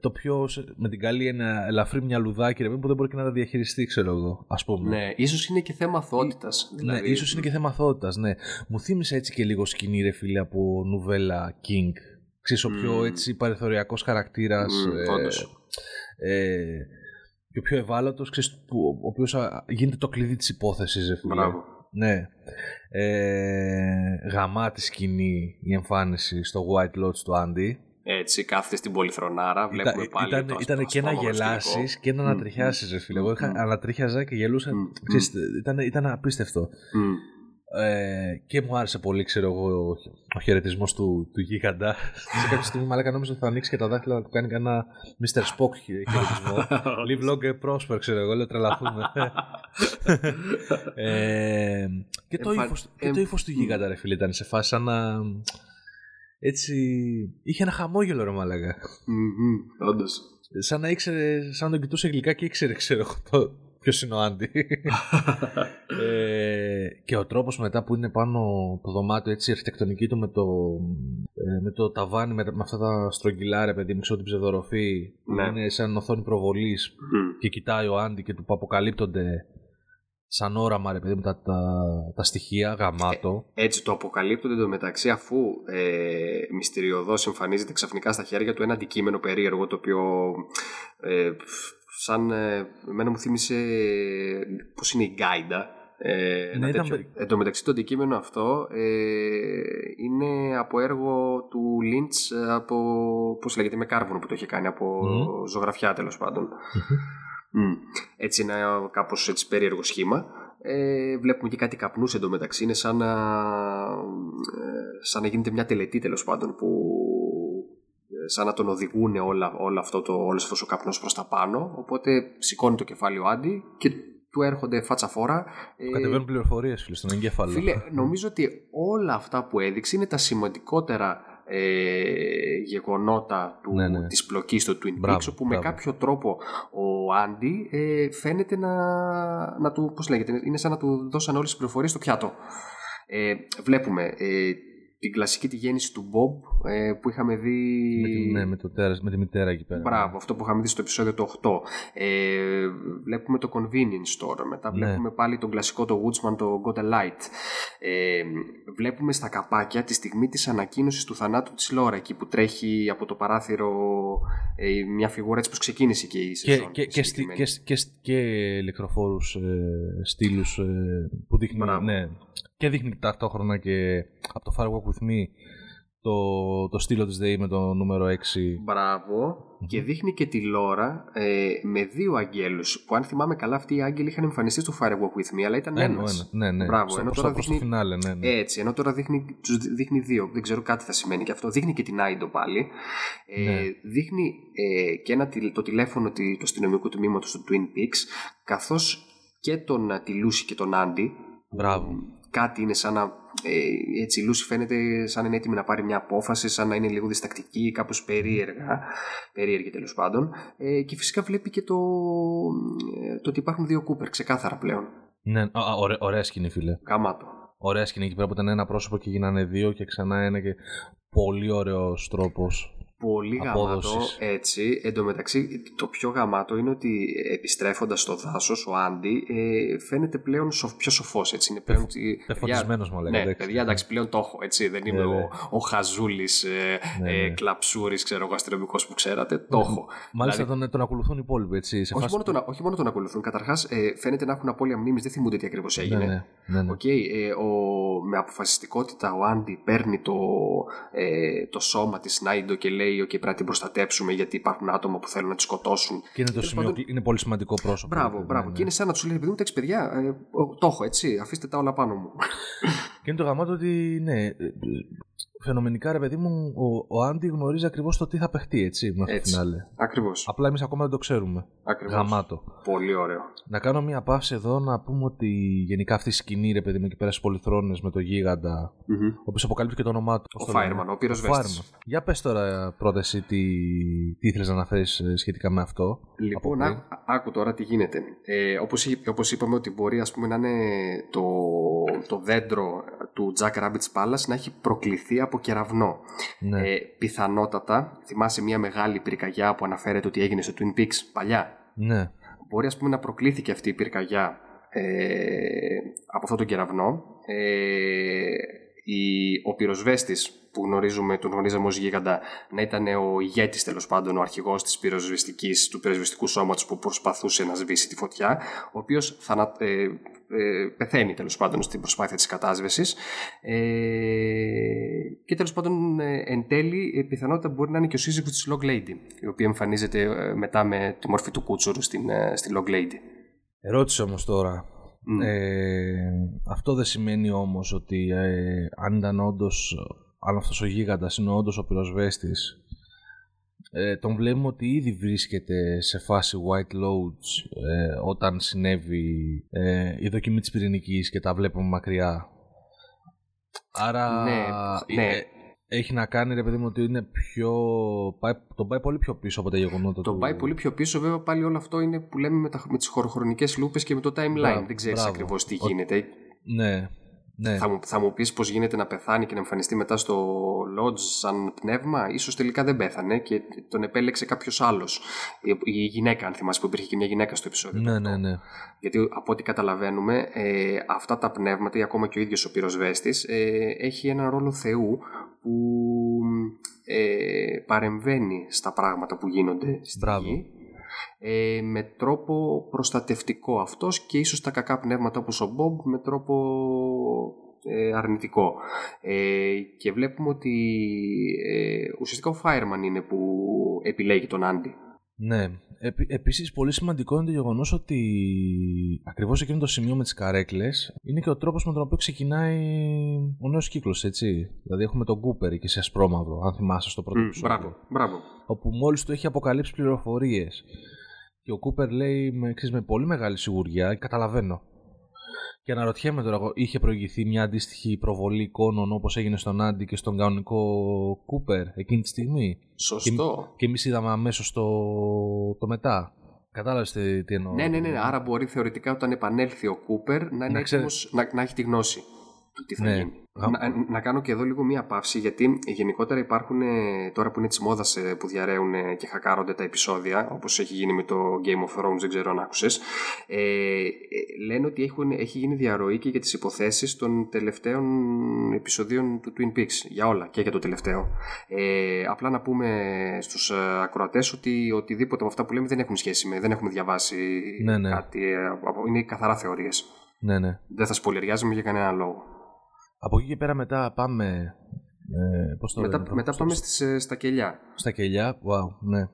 το πιο με την καλή ένα ελαφρύ μια λουδάκι ρε, που δεν μπορεί και να τα διαχειριστεί, ξέρω εγώ. Ας πούμε. Ναι, ίσως είναι και θέμα αθότητας. Ναι, δηλαδή. ίσως είναι και θέμα αθότητας, ναι. Μου θύμισε έτσι και λίγο σκηνή, ρε φίλε, από νουβέλα King. Ξέρεις, ο πιο έτσι παρεθωριακός χαρακτήρας. Mm, ε, ε, και ο πιο ευάλωτος, ξέρεις, ο οποίος γίνεται το κλειδί της υπόθεσης, ρε φίλε. Μπράβο. Ναι. Ε, γαμάτη σκηνή η εμφάνιση στο White Lodge του Άντι έτσι, κάθεται στην πολυθρονάρα. Βλέπουμε ήταν, πάλι ήταν, το ήταν και να γελάσεις και να ανατριχιάσεις, ρε φίλε. Εγώ είχα ανατριχιάζα και γελούσα. ήταν, ήταν απίστευτο. Ε, και μου άρεσε πολύ, ξέρω εγώ, ο, ο χαιρετισμός του, του γίγαντα. Σε κάποια στιγμή, μαλάκα νόμιζα ότι θα ανοίξει και τα δάχτυλα να του κάνει κανένα Mr. Spock χαιρετισμό. Live long and prosper, ξέρω εγώ, λέω τρελαθούμε. ε, και το ε, ύφος του γίγαντα, ρε φίλε, ήταν σε φάση σαν να έτσι είχε ένα χαμόγελο ρε μαλακα mm-hmm, όντως. Σαν να ήξερε, σαν να τον κοιτούσε γλυκά και ήξερε ξέρω το, ποιος είναι ο Άντι. ε, και ο τρόπος μετά που είναι πάνω το δωμάτιο έτσι η αρχιτεκτονική του με το, ε, με το ταβάνι με, με αυτά τα στρογγυλά ρε παιδί μου ξέρω την ψευδοροφή ναι. είναι σαν οθόνη προβολής mm. και κοιτάει ο Άντι και του που αποκαλύπτονται σαν όραμα ρε παιδί τα, τα, στοιχεία, γαμάτο. Ε, έτσι το αποκαλύπτονται το μεταξύ αφού ε, μυστηριωδώς εμφανίζεται ξαφνικά στα χέρια του ένα αντικείμενο περίεργο το οποίο ε, σαν ε, εμένα μου θύμισε πώς είναι η γκάιντα ε, ναι, ήταν... Εν τω μεταξύ το αντικείμενο αυτό ε, είναι από έργο του Λιντς από, πώς λέγεται, με κάρβουνο που το είχε κάνει, από mm. ζωγραφιά τέλος πάντων. Mm. Έτσι ένα κάπως έτσι περίεργο σχήμα. Ε, βλέπουμε και κάτι καπνούς εντωμεταξύ. Είναι σαν να, ε, σαν να γίνεται μια τελετή τέλος πάντων που ε, σαν να τον οδηγούν όλα, όλα αυτό το, όλος αυτός ο καπνός προς τα πάνω. Οπότε σηκώνει το κεφάλι ο Άντι και του έρχονται φάτσα φόρα. Ε, κατεβαίνουν πληροφορίες φίλε στον εγκέφαλο. Φίλε, νομίζω ότι όλα αυτά που έδειξε είναι τα σημαντικότερα ε, γεγονότα του, ναι, ναι. της πλοκής του Twin Peaks όπου με κάποιο τρόπο ο Άντι ε, φαίνεται να, να του, πώς λέγεται, είναι σαν να του δώσαν όλες τις πληροφορίες στο πιάτο. Ε, βλέπουμε ε, την κλασική τη γέννηση του Bob ε, που είχαμε δει. Με τη, ναι, με, το τέρας, με τη μητέρα εκεί πέρα. Μπράβο, αυτό που είχαμε δει στο επεισόδιο του 8. Ε, βλέπουμε το convenience store. Μετά ναι. βλέπουμε πάλι τον κλασικό το Woodsman, το Got a Light. Ε, βλέπουμε στα καπάκια τη στιγμή της ανακοίνωσης του θανάτου της Λόρα εκεί που τρέχει από το παράθυρο ε, μια φιγούρα έτσι που ξεκίνησε και η σεζόν. Και, και, και, και, και, και ηλεκτροφόρους ε, στήλους ε, που δείχνει. Ναι, και δείχνει ταυτόχρονα και από το Far Walk With Me το, το στήλο της ΔΕΗ με το νούμερο 6. Μπράβο. Και δείχνει και τη Λόρα ε, με δύο αγγέλους που αν θυμάμαι καλά αυτοί οι άγγελοι είχαν εμφανιστεί στο Fire Walk With Me αλλά ήταν ένα. ένας. Ναι, ναι. Μπράβο. Στο, ενώ τώρα δείχνει... φινάλε, ναι, ναι. Έτσι, ενώ τώρα δείχνει, τους δείχνει δύο. Δεν ξέρω κάτι θα σημαίνει και αυτό. Δείχνει και την Άιντο πάλι. Ε, ναι. Δείχνει ε, και ένα, το τηλέφωνο του αστυνομικού τμήματος του Twin Peaks καθώς και τον Τιλούση και τον Άντι Μπράβο κάτι είναι σαν να. Ε, έτσι, η Λούση φαίνεται σαν να είναι έτοιμη να πάρει μια απόφαση, σαν να είναι λίγο διστακτική, κάπως περίεργα, περίεργη τέλος πάντων. Ε, και φυσικά βλέπει και το, ε, το ότι υπάρχουν δύο Κούπερ, ξεκάθαρα πλέον. Ναι, α, ωραία, ωραία σκηνή, φίλε. Καμάτο. Ωραία σκηνή εκεί πέρα που ήταν ένα πρόσωπο και γίνανε δύο και ξανά ένα και πολύ ωραίος τρόπος Πολύ γαμάτο έτσι. Εν τω μεταξύ, το πιο γαμάτο είναι ότι επιστρέφοντας στο δάσος, ο Άντι ε, φαίνεται πλέον σοφ, πιο σοφός. Είναι πλέον. Πεφωτισμένος, μου λέγεται. Ναι, παιδιά, εντάξει, πλέον το έχω. Έτσι. Δεν είμαι ναι, ναι. ο, ο Χαζούλης ε, ναι, ε, κλαψούρης, ξέρω εγώ, αστυνομικός που ξέρατε. Το έχω. Μάλιστα δηλαδή, τον, τον ακολουθούν οι υπόλοιποι. Έτσι, σε όχι, μόνο τον, όχι μόνο τον ακολουθούν. Καταρχάς, ε, φαίνεται να έχουν απώλεια μνήμης, δεν θυμούνται τι ακριβώς έγινε. Ναι, ναι, ναι, Okay, ε, ο, με αποφασιστικότητα ο Άντι παίρνει το, ε, το σώμα της Νάιντο και λέει: OK, πρέπει να την προστατέψουμε γιατί υπάρχουν άτομα που θέλουν να τη σκοτώσουν. Και είναι, το σημείο, πάντων... είναι πολύ σημαντικό πρόσωπο. Μπράβο, ναι, μπράβο. Ναι, Και είναι σαν να τους λέει: Παιδί μου, τα παιδιά, ε, το έχω έτσι, αφήστε τα όλα πάνω μου. και είναι το γαμάτο ότι ναι, φαινομενικά ρε παιδί μου, ο, ο Άντι γνωρίζει ακριβώς το τι θα παιχτεί, έτσι, μέχρι το φινάλε. Ακριβώς. Απλά εμείς ακόμα δεν το ξέρουμε. Ακριβώς. Γαμάτο. Πολύ ωραίο. Να κάνω μια παύση εδώ να πούμε ότι γενικά αυτή η σκηνή, ρε παιδί μου, εκεί πέρα στις πολυθρόνες με το γίγαντα, mm-hmm. ο οποίο αποκαλύπτει και το όνομά του. Ο Φάιρμαν, ο πυροσβέστη. Για πες τώρα πρώτα εσύ τι, τι ήθελες να αναφέρεις ε, σχετικά με αυτό. Λοιπόν, ά, άκου τώρα τι γίνεται. Ε, όπως, είπαμε ότι μπορεί ας πούμε, να είναι το, το δέντρο του Jack Rabbit's Palace να έχει προκληθεί από κεραυνό. Ναι. Ε, πιθανότατα, θυμάσαι μια μεγάλη πυρκαγιά που αναφέρεται ότι έγινε στο Twin Peaks παλιά; Ναι. Μπορεί ας πούμε να προκλήθηκε αυτή η πυρκαγιά ε, από αυτόν τον κεραυνό. Ε, η, ο πυροσβέστης που γνωρίζουμε, τον γνωρίζαμε ως γίγαντα να ήταν ο ηγέτης τέλος πάντων, ο αρχηγός της πυροσβεστικής, του πυροσβεστικού σώματος που προσπαθούσε να σβήσει τη φωτιά, ο οποίος θα ε, ε, πεθαίνει τέλος πάντων στην προσπάθεια της κατάσβεσης. Ε, και τέλος πάντων ε, εν τέλει πιθανότητα μπορεί να είναι και ο σύζυγος της Log Lady η οποία εμφανίζεται ε, μετά με τη μορφή του κούτσουρου στην, στη Log Lady. Ερώτηση όμως τώρα, ε, αυτό δεν σημαίνει όμως ότι ε, αν ήταν όντως, αν αυτός ο γίγαντας είναι όντως ο πυροσβέστης, ε, τον βλέπουμε ότι ήδη βρίσκεται σε φάση white loads ε, όταν συνέβη ε, η δοκιμή της πυρηνικής και τα βλέπουμε μακριά. Άρα ναι, ναι έχει να κάνει, ρε παιδί μου, ότι είναι πιο. Πάει, τον πάει πολύ πιο πίσω από τα γεγονότα τον του. πάει πολύ πιο πίσω, βέβαια πάλι όλο αυτό είναι που λέμε με, τα, με τις χωροχρονικές λούπες και με το timeline. Δεν ξέρεις ακριβώς τι γίνεται. Ναι. Ναι. Θα μου, θα μου πεις πώς γίνεται να πεθάνει και να εμφανιστεί μετά στο Lodge σαν πνεύμα. σω τελικά δεν πέθανε και τον επέλεξε κάποιος άλλος. Η, η, γυναίκα, αν θυμάσαι, που υπήρχε και μια γυναίκα στο επεισόδιο. Ναι, ναι, ναι. Γιατί από ό,τι καταλαβαίνουμε, ε, αυτά τα πνεύματα, ή ακόμα και ο ίδιος ο πυροσβέστη, ε, έχει ένα ρόλο Θεού που ε, παρεμβαίνει στα πράγματα που γίνονται στη γη ε, με τρόπο προστατευτικό αυτός και ίσως τα κακά πνεύματα όπως ο Μπομπ με τρόπο ε, αρνητικό. Ε, και βλέπουμε ότι ε, ουσιαστικά ο Fireman είναι που επιλέγει τον Άντι. Ναι. Επί, επίσης πολύ σημαντικό είναι το γεγονός ότι ακριβώς εκείνο το σημείο με τις καρέκλες είναι και ο τρόπος με τον οποίο ξεκινάει ο νέος κύκλος, έτσι. Δηλαδή έχουμε τον Κούπερ και σε ασπρόμαυρο, αν θυμάσαι στο πρώτο mm, Μπράβο, μπράβο. Όπου μόλις του έχει αποκαλύψει πληροφορίες και ο Κούπερ λέει με, ξέρεις, με πολύ μεγάλη σιγουριά, καταλαβαίνω. Και αναρωτιέμαι τώρα, είχε προηγηθεί μια αντίστοιχη προβολή εικόνων όπως έγινε στον Άντι και στον κανονικό Κούπερ εκείνη τη στιγμή; Σωστό. Και, και εμείς είδαμε αμέσως το, το μετά. Κατάλαβες τι εννοώ; Ναι, ναι, ναι. Άρα μπορεί θεωρητικά όταν επανέλθει ο Κούπερ να, είναι να, να, να έχει τη γνώση του τι θα ναι. γίνει. Να, να, κάνω και εδώ λίγο μία παύση, γιατί γενικότερα υπάρχουν ε, τώρα που είναι της μόδας ε, που διαραίουν και χακάρονται τα επεισόδια, όπως έχει γίνει με το Game of Thrones, δεν ξέρω αν άκουσες. Ε, ε, λένε ότι έχουν, έχει γίνει διαρροή και για τις υποθέσεις των τελευταίων επεισοδίων του Twin Peaks. Για όλα και για το τελευταίο. Ε, απλά να πούμε στους ακροατές ότι οτιδήποτε από αυτά που λέμε δεν έχουν σχέση με, δεν έχουμε διαβάσει ναι, ναι. κάτι. Είναι καθαρά θεωρίες. Ναι, ναι. Δεν θα σπολεριάζουμε για κανένα λόγο. Από εκεί και πέρα μετά πάμε... Ε, πώς το μετά, λένε, μετά πάμε στις, ε, στα κελιά. Στα κελιά, wow, ναι.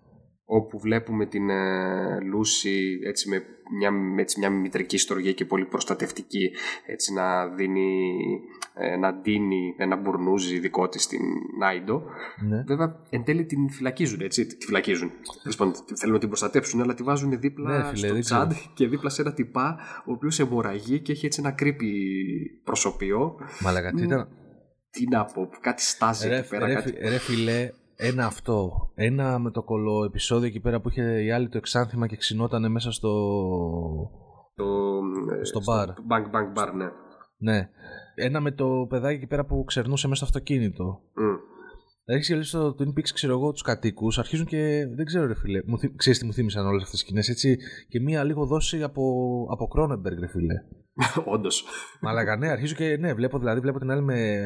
Όπου βλέπουμε την ε, Λούση έτσι με μια, έτσι, μια μητρική στοργή και πολύ προστατευτική έτσι να δίνει ε, να ντύνει ένα μπουρνούζι δικό της στην Νάιντο ναι. βέβαια εν τέλει την φυλακίζουν έτσι τη φυλακίζουν λοιπόν, θέλουν να την προστατέψουν αλλά τη βάζουν δίπλα ναι, φίλε, στο τσάντ και δίπλα σε ένα τυπά ο οποίος εμποραγεί και έχει έτσι ένα κρύπη προσωπείο Μαλακα, τι ήταν... Τι να πω, κάτι στάζει ρε, εκεί πέρα. Ρε, κάτι... ρε φιλέ, ένα αυτό. Ένα με το κολό επεισόδιο εκεί πέρα που είχε η άλλη το εξάνθημα και ξυνόταν μέσα στο. Το, ε, στο μπαρ. Στο bank bank bar, ναι. Ναι. Ένα με το παιδάκι εκεί πέρα που ξερνούσε μέσα στο αυτοκίνητο. Mm. Έχεις γελίσει στο Twin Peaks, ξέρω εγώ, τους κατοίκους. Αρχίζουν και. Δεν ξέρω, ρε φίλε. Μου θυ... Ξέρεις τι μου θύμισαν όλες αυτές τις σκηνές, έτσι; Και μία λίγο δόση από, από Κρόνεμπεργκ, ρε φίλε. Όντως. Μαλακα, ναι, αρχίζω και. Ναι, βλέπω δηλαδή, βλέπω την άλλη με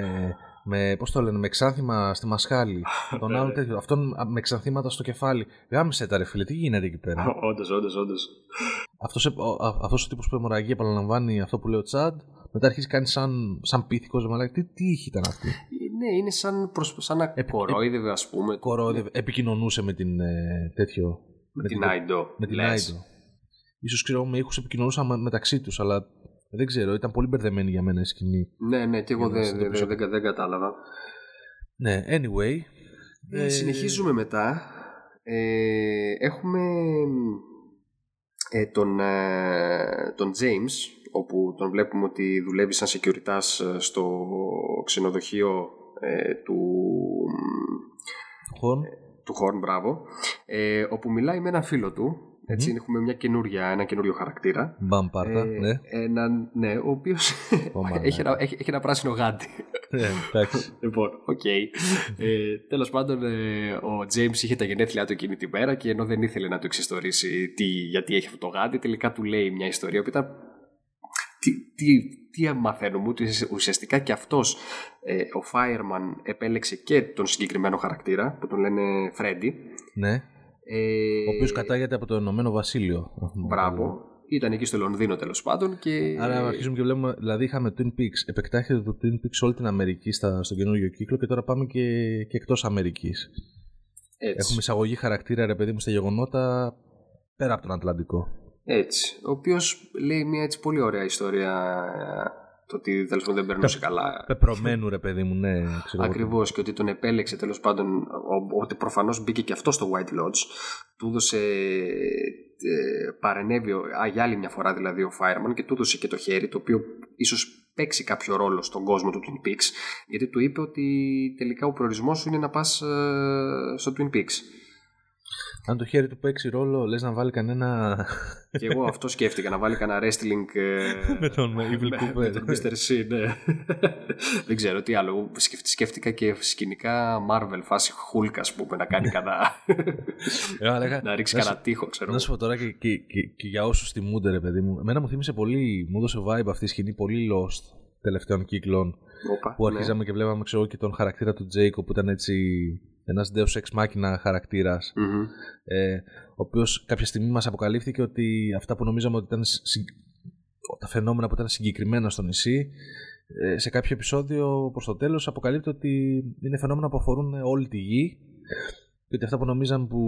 με, πώς το λένε, με εξάνθημα στη μασχάλη. τον άλλο τέτοιο. Αυτόν με εξανθήματα στο κεφάλι. Γάμισε τα ρε φίλε, τι γίνεται εκεί πέρα; Όντως, όντως, όντως. Αυτός ο τύπος που αιμορραγεί επαναλαμβάνει αυτό που λέει ο Τσάντ. Μετά αρχίζει κάνει σαν, σαν πίθηκος, τι, τι είχε ήταν αυτή; Ναι, είναι σαν, προς, σαν να Επι, κορόιδευε, ας πούμε. Κορόιδευε, επικοινωνούσε με την ε, τέτοιο. Με, με την Άιντο. Με την Άιντο. Ίσως ξέρω με ήχους επικοινωνούσαν μεταξύ τους, αλλά δεν ξέρω, ήταν πολύ μπερδεμένη για μένα η σκηνή. Ναι, ναι, και εγώ δεν, δεν, δεν, δεν, κατάλαβα. Ναι, anyway. Ε, συνεχίζουμε μετά. Ε, έχουμε ε, τον, ε, τον James, όπου τον βλέπουμε ότι δουλεύει σαν security στο ξενοδοχείο του Horn. του Horn, μπράβο, όπου μιλάει με ένα φίλο του έτσι, mm. έχουμε μια καινούρια, ένα καινούριο χαρακτήρα. Μπαμ πάρτα, ε, ναι. Έναν, ναι, ο οποίος έχει, ένα, έχει, έχει ένα πράσινο γάντι. Ναι, εντάξει. λοιπόν, οκ. Okay. ε, Τέλος πάντων, ε, ο James είχε τα γενέθλιά του εκείνη την μέρα και ενώ δεν ήθελε να του εξιστορήσει τι, γιατί έχει αυτό το γάντι, τελικά του λέει μια ιστορία που ήταν. Τι, τι, τι μαθαίνουμε, ότι ουσιαστικά και αυτός ε, ο Fireman επέλεξε και τον συγκεκριμένο χαρακτήρα που τον λένε Freddy. Ναι. Ε, ο οποίος κατάγεται από το Ηνωμένο Βασίλειο. Μπράβο. Ήταν εκεί στο Λονδίνο τέλος πάντων. Και... Άρα αρχίζουμε και βλέπουμε, δηλαδή είχαμε Twin Peaks. Επεκτάχεται το Twin Peaks σε όλη την Αμερική στα, στον καινούριο κύκλο και τώρα πάμε και, και εκτός Αμερικής. Έχουμε εισαγωγή χαρακτήρα, ρε παιδί μου, στα γεγονότα πέρα από τον Ατλαντικό. Έτσι. Ο οποίος λέει μια έτσι πολύ ωραία ιστορία το ότι τέλος πάντων δεν περνούσε καλά. Πεπρωμένου ρε παιδί μου, ναι. Ακριβώς και ότι τον επέλεξε τέλος πάντων, ότι προφανώς μπήκε και αυτός στο White Lodge. Του έδωσε. Ε, παρενέβη για άλλη μια φορά δηλαδή ο Fireman και του έδωσε και το χέρι το οποίο ίσως παίξει κάποιο ρόλο στον κόσμο του Twin Peaks γιατί του είπε ότι τελικά ο προορισμός σου είναι να πας ε, στο Twin Peaks αν το χέρι του παίξει ρόλο, λες να βάλει κανένα... Και εγώ αυτό σκέφτηκα, να βάλει κανένα wrestling... Ε, με τον Evil Cooper. Με τον Mr. C, ναι. Δεν ξέρω τι άλλο. Σκέφτηκα και σκηνικά Marvel, φάση Hulk, ας πούμε, να κάνει κανένα... Ε, να ρίξει κανένα τείχο, ξέρω. Να σου πω τώρα και, και, και, και για όσους θυμούνται, ρε παιδί μου. Εμένα μου θύμισε πολύ, μου έδωσε vibe αυτή η σκηνή, πολύ lost τελευταίων κύκλων. Οπα, που αρχίζαμε ναι. και βλέπαμε, ξέρω, και τον χαρακτήρα του Τζέικο που ήταν έτσι ένας Deus Ex Machina χαρακτήρας mm-hmm. ε, ο οποίος κάποια στιγμή μας αποκαλύφθηκε ότι αυτά που νομίζαμε ότι ήταν τα φαινόμενα που ήταν συγκεκριμένα στο νησί ε, σε κάποιο επεισόδιο προς το τέλος αποκαλύπτει ότι είναι φαινόμενα που αφορούν όλη τη γη και ότι αυτά που νομίζαμε που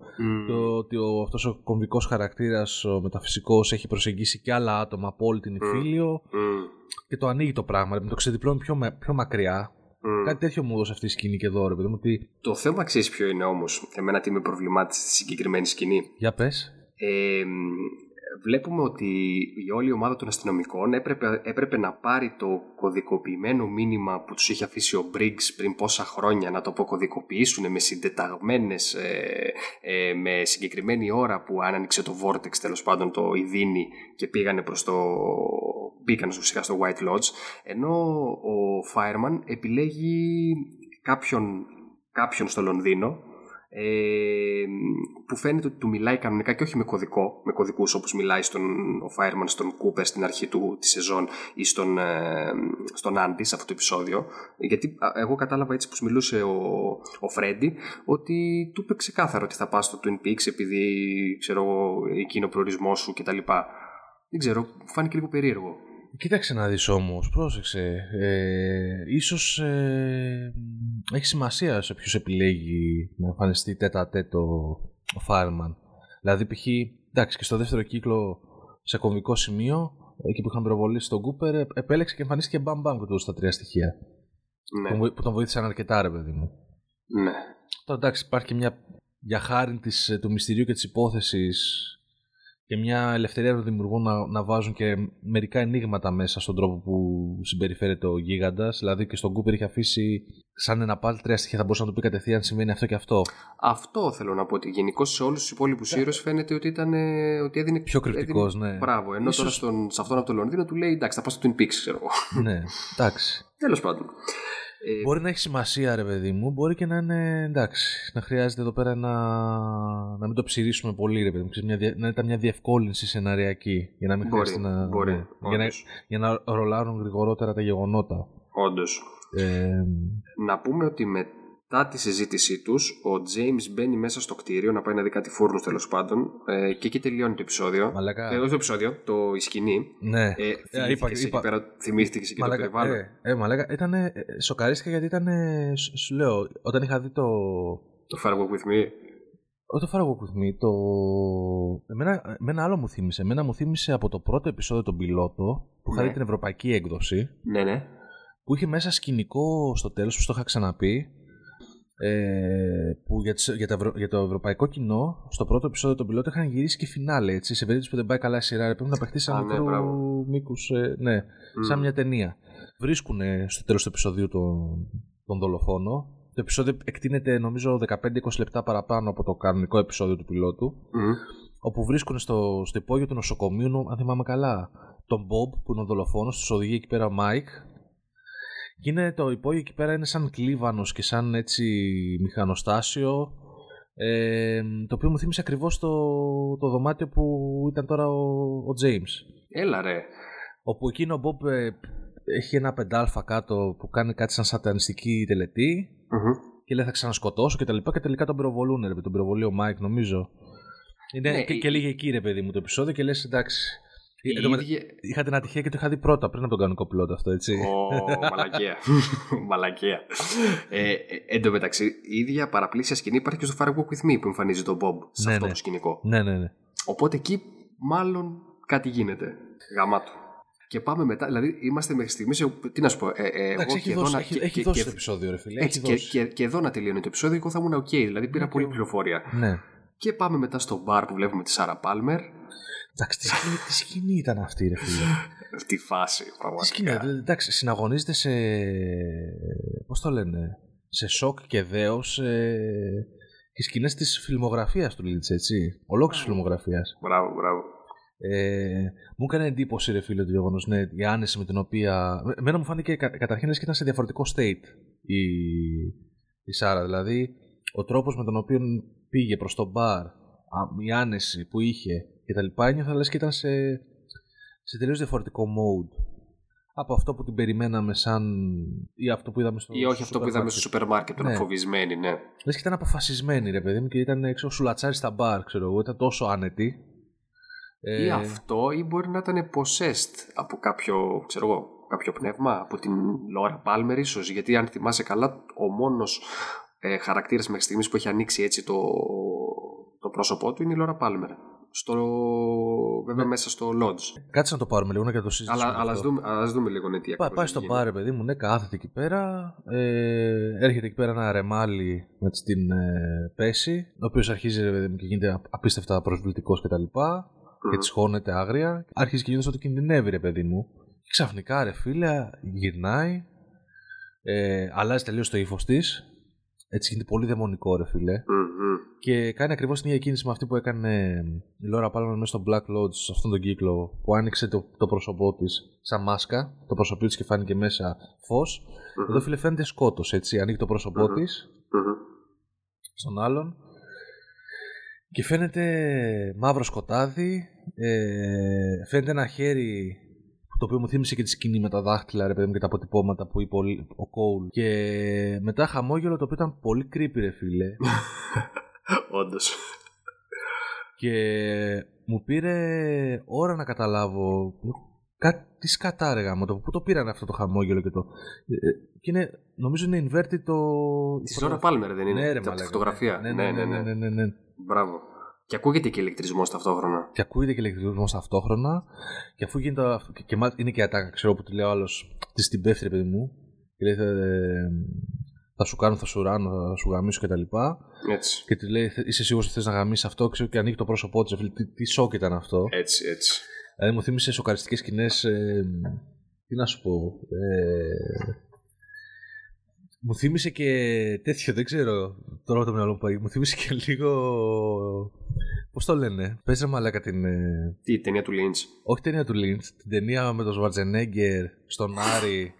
mm. το, ότι ο, αυτός ο κομβικός χαρακτήρας ο μεταφυσικός έχει προσεγγίσει και άλλα άτομα από όλη την Ιφίλιο mm. και το ανοίγει το πράγμα, το ξεδιπλώνει πιο, πιο μακριά Mm. Κάτι τέτοιο μου έδωσε αυτή η σκηνή και εδώ, ρε παιδί μου. Ότι... Το θέμα ξέρεις ποιο είναι όμως. Εμένα τι με προβλημάτισε στη συγκεκριμένη σκηνή; Για πες. Ε, βλέπουμε ότι η όλη ομάδα των αστυνομικών έπρεπε, έπρεπε να πάρει το κωδικοποιημένο μήνυμα που τους είχε αφήσει ο Briggs πριν πόσα χρόνια να το αποκωδικοποιήσουν με συντεταγμένες ε, ε, με συγκεκριμένη ώρα που άνοιξε το Vortex τέλος πάντων το Ιδίνη και πήγανε προς το μπήκαν ουσιαστικά στο White Lodge ενώ ο Fireman επιλέγει κάποιον, κάποιον στο Λονδίνο ε, που φαίνεται ότι του μιλάει κανονικά και όχι με κωδικό, με κωδικούς όπως μιλάει στον ο Fireman στον Cooper στην αρχή του τη σεζόν ή στον, ε, στον Andy σε αυτό το επεισόδιο γιατί εγώ κατάλαβα έτσι που μιλούσε ο, ο Freddy ότι του είπε ξεκάθαρο ότι θα πας στο Twin Peaks επειδή ξέρω εκείνο ο προορισμός σου κτλ. Δεν ξέρω, φάνηκε λίγο περίεργο. Κοίταξε να δεις όμως, πρόσεξε. Ε, ίσως ε, έχει σημασία σε ποιος επιλέγει να εμφανιστεί τέτα τέτο ο Fireman. Δηλαδή π.χ. εντάξει και στο δεύτερο κύκλο σε κομβικό σημείο εκεί που είχαν προβολήσει τον Κούπερ επέλεξε και εμφανίστηκε μπαμ μπαμ και του στα τρία στοιχεία. Ναι. Που τον βοήθησαν αρκετά ρε παιδί μου. Ναι. Τώρα εντάξει υπάρχει και μια για χάρη της, του μυστηρίου και της υπόθεσης και μια ελευθερία των δημιουργών να, να βάζουν και μερικά ενίγματα μέσα στον τρόπο που συμπεριφέρεται ο γίγαντας. Δηλαδή και στον Κούπερ είχε αφήσει σαν ένα πάλι τρία στοιχεία. Θα μπορούσε να το πει κατευθείαν σημαίνει αυτό και αυτό. Αυτό θέλω να πω. Ότι γενικώς σε όλους τους υπόλοιπους yeah. ήρωες φαίνεται ότι, ήταν, ότι έδινε. Πιο κριτικός, ναι. Μπράβο. Ενώ Ίσως... τώρα στον, σε αυτόν από το Λονδίνο του λέει εντάξει, θα πάω στο Twin Peaks, ξέρω εγώ. ναι, εντάξει. Τέλος πάντων. Ε, μπορεί να έχει σημασία, ρε παιδί μου. Μπορεί και να είναι εντάξει. Να χρειάζεται εδώ πέρα να, να μην το ψηρίσουμε πολύ, ρε παιδί μου. Μια, να ήταν μια διευκόλυνση σεναριακή. Για να μην μπορεί, χρειάζεται να. Μπορεί, ναι, για, να, για να ρολάρουν γρηγορότερα τα γεγονότα. Όντως. Ε, να πούμε ότι με μετά τη συζήτησή τους, ο James μπαίνει μέσα στο κτίριο να πάει να δει κάτι φούρνους τέλος πάντων ε, και εκεί τελειώνει το επεισόδιο. Μαλάκα. Ε, όχι το επεισόδιο, το η σκηνή. Ναι. Ε, ε είπα, είπα, πέρα, θυμήθηκες και μαλάκα, το περιβάλλον. Ε, ε, μαλάκα, ήταν. Ε, σοκαρίστηκα γιατί ήταν. Σου λέω, όταν είχα δει το. Το Far Walk with Me. Όχι το Far Walk with Me, το. Εμένα, εμένα άλλο μου θύμισε. Εμένα μου θύμισε από το πρώτο επεισόδιο τον πιλότο που είχα ναι. δει την ευρωπαϊκή έκδοση. Ναι, ναι που είχε μέσα σκηνικό στο τέλος, που το είχα ξαναπεί, ε, που για, για, για, το ευρωπαϊκό κοινό, στο πρώτο επεισόδιο των πιλότων είχαν γυρίσει και φινάλε. Έτσι, σε περίπτωση που δεν πάει καλά η σειρά, πρέπει να παιχτεί σαν ναι, μήκου. Ε, ναι, σαν μια ταινία. Βρίσκουν στο τέλος του επεισοδίου τον, τον δολοφόνο. Το επεισόδιο εκτείνεται νομίζω 15-20 λεπτά παραπάνω από το κανονικό επεισόδιο του πιλότου. Όπου βρίσκουν στο, στο υπόγειο του νοσοκομείου, αν θυμάμαι καλά, τον Bob που είναι ο δολοφόνος, τους οδηγεί εκεί πέρα ο Mike και είναι το υπόγειο εκεί πέρα είναι σαν κλίβανος και σαν έτσι μηχανοστάσιο ε, το οποίο μου θύμισε ακριβώς το, το δωμάτιο που ήταν τώρα ο, ο James. Έλα ρε. Όπου εκείνο ο Bob ε, έχει ένα πεντάλφα κάτω που κάνει κάτι σαν σατανιστική και λέει θα ξανασκοτώσω και τα λοιπά και τελικά τον πυροβολούν ρε, τον πυροβολεί ο Μάικ νομίζω. Είναι, ναι, και, και λήγει εκεί ρε παιδί μου το επεισόδιο και λες εντάξει ίδια... Είχα την ατυχία και το είχα δει πρώτα πριν από τον κανονικό πιλότο αυτό, έτσι. Ω, μαλακία. μαλακία. ε, ε, εν τω μεταξύ, η ίδια παραπλήσια σκηνή υπάρχει και στο Fire Walk With Me που εμφανίζει τον Bob σε ναι, αυτό ναι. το σκηνικό. Ναι, ναι, ναι. Οπότε εκεί μάλλον κάτι γίνεται. Γαμάτο. Και πάμε μετά, δηλαδή είμαστε μέχρι στιγμής. Τι να σου πω, ε, ε, Εντάξει, έχει, δώσει, να, έχει, και, έχει δώσει και, το επεισόδιο, ρε φίλε. Έτσι, και, και, και, εδώ να τελειώνει το επεισόδιο, εγώ θα ήμουν OK. Δηλαδή πήρα okay. πολύ πληροφορία. Ναι. Και πάμε μετά στο μπαρ που βλέπουμε τη Σάρα Πάλμερ Εντάξει, τι σκηνή, τι σκηνή ήταν αυτή, ρε φίλε. Αυτή φάση, πραγματικά. σκηνή, εντάξει, συναγωνίζεται σε. Πώς το λένε, σε σοκ και δέος ε, οι σκηνές της φιλμογραφίας του Λίτς, έτσι. Ολόκληρης φιλμογραφίας. Μπράβο, μπράβο. Ε, μου έκανε εντύπωση, ρε φίλε, το γεγονός, ναι, η άνεση με την οποία. Εμένα μου φάνηκε καταρχήν και ήταν σε διαφορετικό state η, η Σάρα. Δηλαδή, ο τρόπος με τον οποίο πήγε προς το μπαρ, η άνεση που είχε και τα λοιπά, ένιωθα λες και ήταν σε, σε τελείως διαφορετικό mode από αυτό που την περιμέναμε σαν ή αυτό που είδαμε στο ή όχι αυτό που είδαμε στο σούπερ μάρκετ, ναι. φοβισμένη, ναι. Λες και ήταν αποφασισμένη ρε παιδί μου και ήταν έξω σουλατσάρι στα μπαρ, ξέρω εγώ, ήταν τόσο άνετη. Ή ε... αυτό ή μπορεί να ήταν possessed από κάποιο, ξέρω εγώ, κάποιο πνεύμα, από την Λόρα Πάλμερ ίσως, γιατί αν θυμάσαι καλά ο μόνος ε, χαρακτήρας μέχρι στιγμής που έχει ανοίξει έτσι το, το πρόσωπό του είναι η Λόρα Πάλμερ στο, βέβαια ναι. μέσα στο Lodge. Κάτσε να το πάρουμε λίγο να το συζητήσουμε. Αλλά, αλλά ας, δούμε, ας δούμε λίγο ναι, τι Πά, Πάει στο μπαρ, παιδί μου, ναι, κάθεται εκεί πέρα. Ε, έρχεται εκεί πέρα ένα ρεμάλι με την ε, πέση, ο οποίος αρχίζει παιδί μου, και γίνεται απίστευτα προσβλητικός κτλ. Και, mm. και της χώνεται άγρια. Αρχίζει και γίνεται ότι κινδυνεύει, ρε παιδί μου. Και ξαφνικά, ρε φίλε, γυρνάει. Ε, αλλάζει τελείως το ύφος της έτσι γίνεται πολύ δαιμονικό, ρε φιλε Και κάνει ακριβώς την ίδια κίνηση με αυτή που έκανε η Λόρα Πάλμα μέσα στο Black Lodge, σε αυτόν τον κύκλο, που άνοιξε το, το πρόσωπό της σαν μάσκα, το πρόσωπό της και φάνηκε μέσα φως. Εδώ φίλε φαίνεται σκότος, έτσι. Ανοίγει το πρόσωπό της στον άλλον. Και φαίνεται μαύρο σκοτάδι. Ε, φαίνεται ένα χέρι το οποίο μου θύμισε και τη σκηνή με τα δάχτυλα ρε παιδί μου και τα αποτυπώματα που είπε ο Κόουλ. Και μετά χαμόγελο το οποίο ήταν πολύ creepy ρε φίλε. Όντως. και μου πήρε ώρα να καταλάβω κάτι σκατά ρε γάμο, το πού το πήραν αυτό το χαμόγελο και το ε, και είναι, νομίζω είναι inverted το Τη Λόρα Πάλμερ δεν είναι, ναι, ρε, τη φωτογραφία. ναι ναι ναι, ναι, ναι, ναι, ναι. Μπράβο και ακούγεται και ηλεκτρισμός ταυτόχρονα. Και ακούγεται και ηλεκτρισμός ταυτόχρονα. Και αφού γίνεται. Και, και είναι και ατάκα, ξέρω που του λέει ο άλλος. Της την πέφτει, παιδί μου. Και λέει. Ε, θα σου κάνω, θα σου ράνω, θα σου γαμίσω κτλ. Έτσι. Και τη λέει: Είσαι σίγουρος ότι θες να γαμίσεις αυτό, ξέρω και ανοίγει το πρόσωπό της. Τι, τι σοκ ήταν αυτό. Έτσι, έτσι. Δηλαδή μου θύμισε σοκαριστικές σκηνές. Ε, τι να σου πω. Ε, μου θύμισε και τέτοιο, δεν ξέρω τώρα το μυαλό μου πάει. Μου θύμισε και λίγο. Πώς το λένε, Παίζε μαλάκα την. Ε, Τι, ταινία του Λίντ. Όχι ταινία του Λίντ, την ταινία με τον Σβαρτζενέγκερ στον Άρη.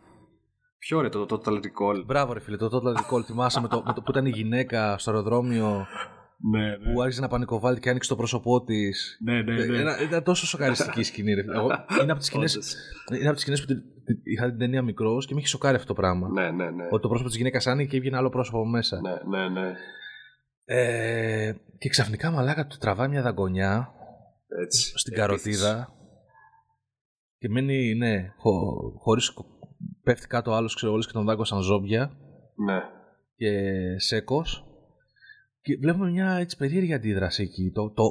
Ποιο ρε, το Total Recall. Μπράβο, ρε φίλε, το Total Recall. Θυμάσαι με το, με το, που ήταν η γυναίκα στο αεροδρόμιο ναι, ναι. Που άρχισε να πανικοβάλλει και άνοιξε το πρόσωπό της. Ναι, ναι, ναι. Ήταν, ήταν τόσο σοκαριστική σκηνή. Ρε. είναι από τις σκηνέ που είχα την ταινία μικρός και με είχε σοκάρει αυτό το πράγμα. Ναι, ναι, ναι. Ότι το πρόσωπο της γυναίκας άνοιγε και έβγαινε άλλο πρόσωπο μέσα. Ναι, ναι, ναι. Ε, και ξαφνικά μαλάκα του τραβάει μια δαγκονιά Έτσι, στην καροτίδα και μένει, ναι, χω, χωρίς πέφτει κάτω άλλος, ξέρω, όλες και τον δάγκωσαν ζόμπια ναι. και σέκος και βλέπουμε μια έτσι περίεργη αντίδραση εκεί. Το, το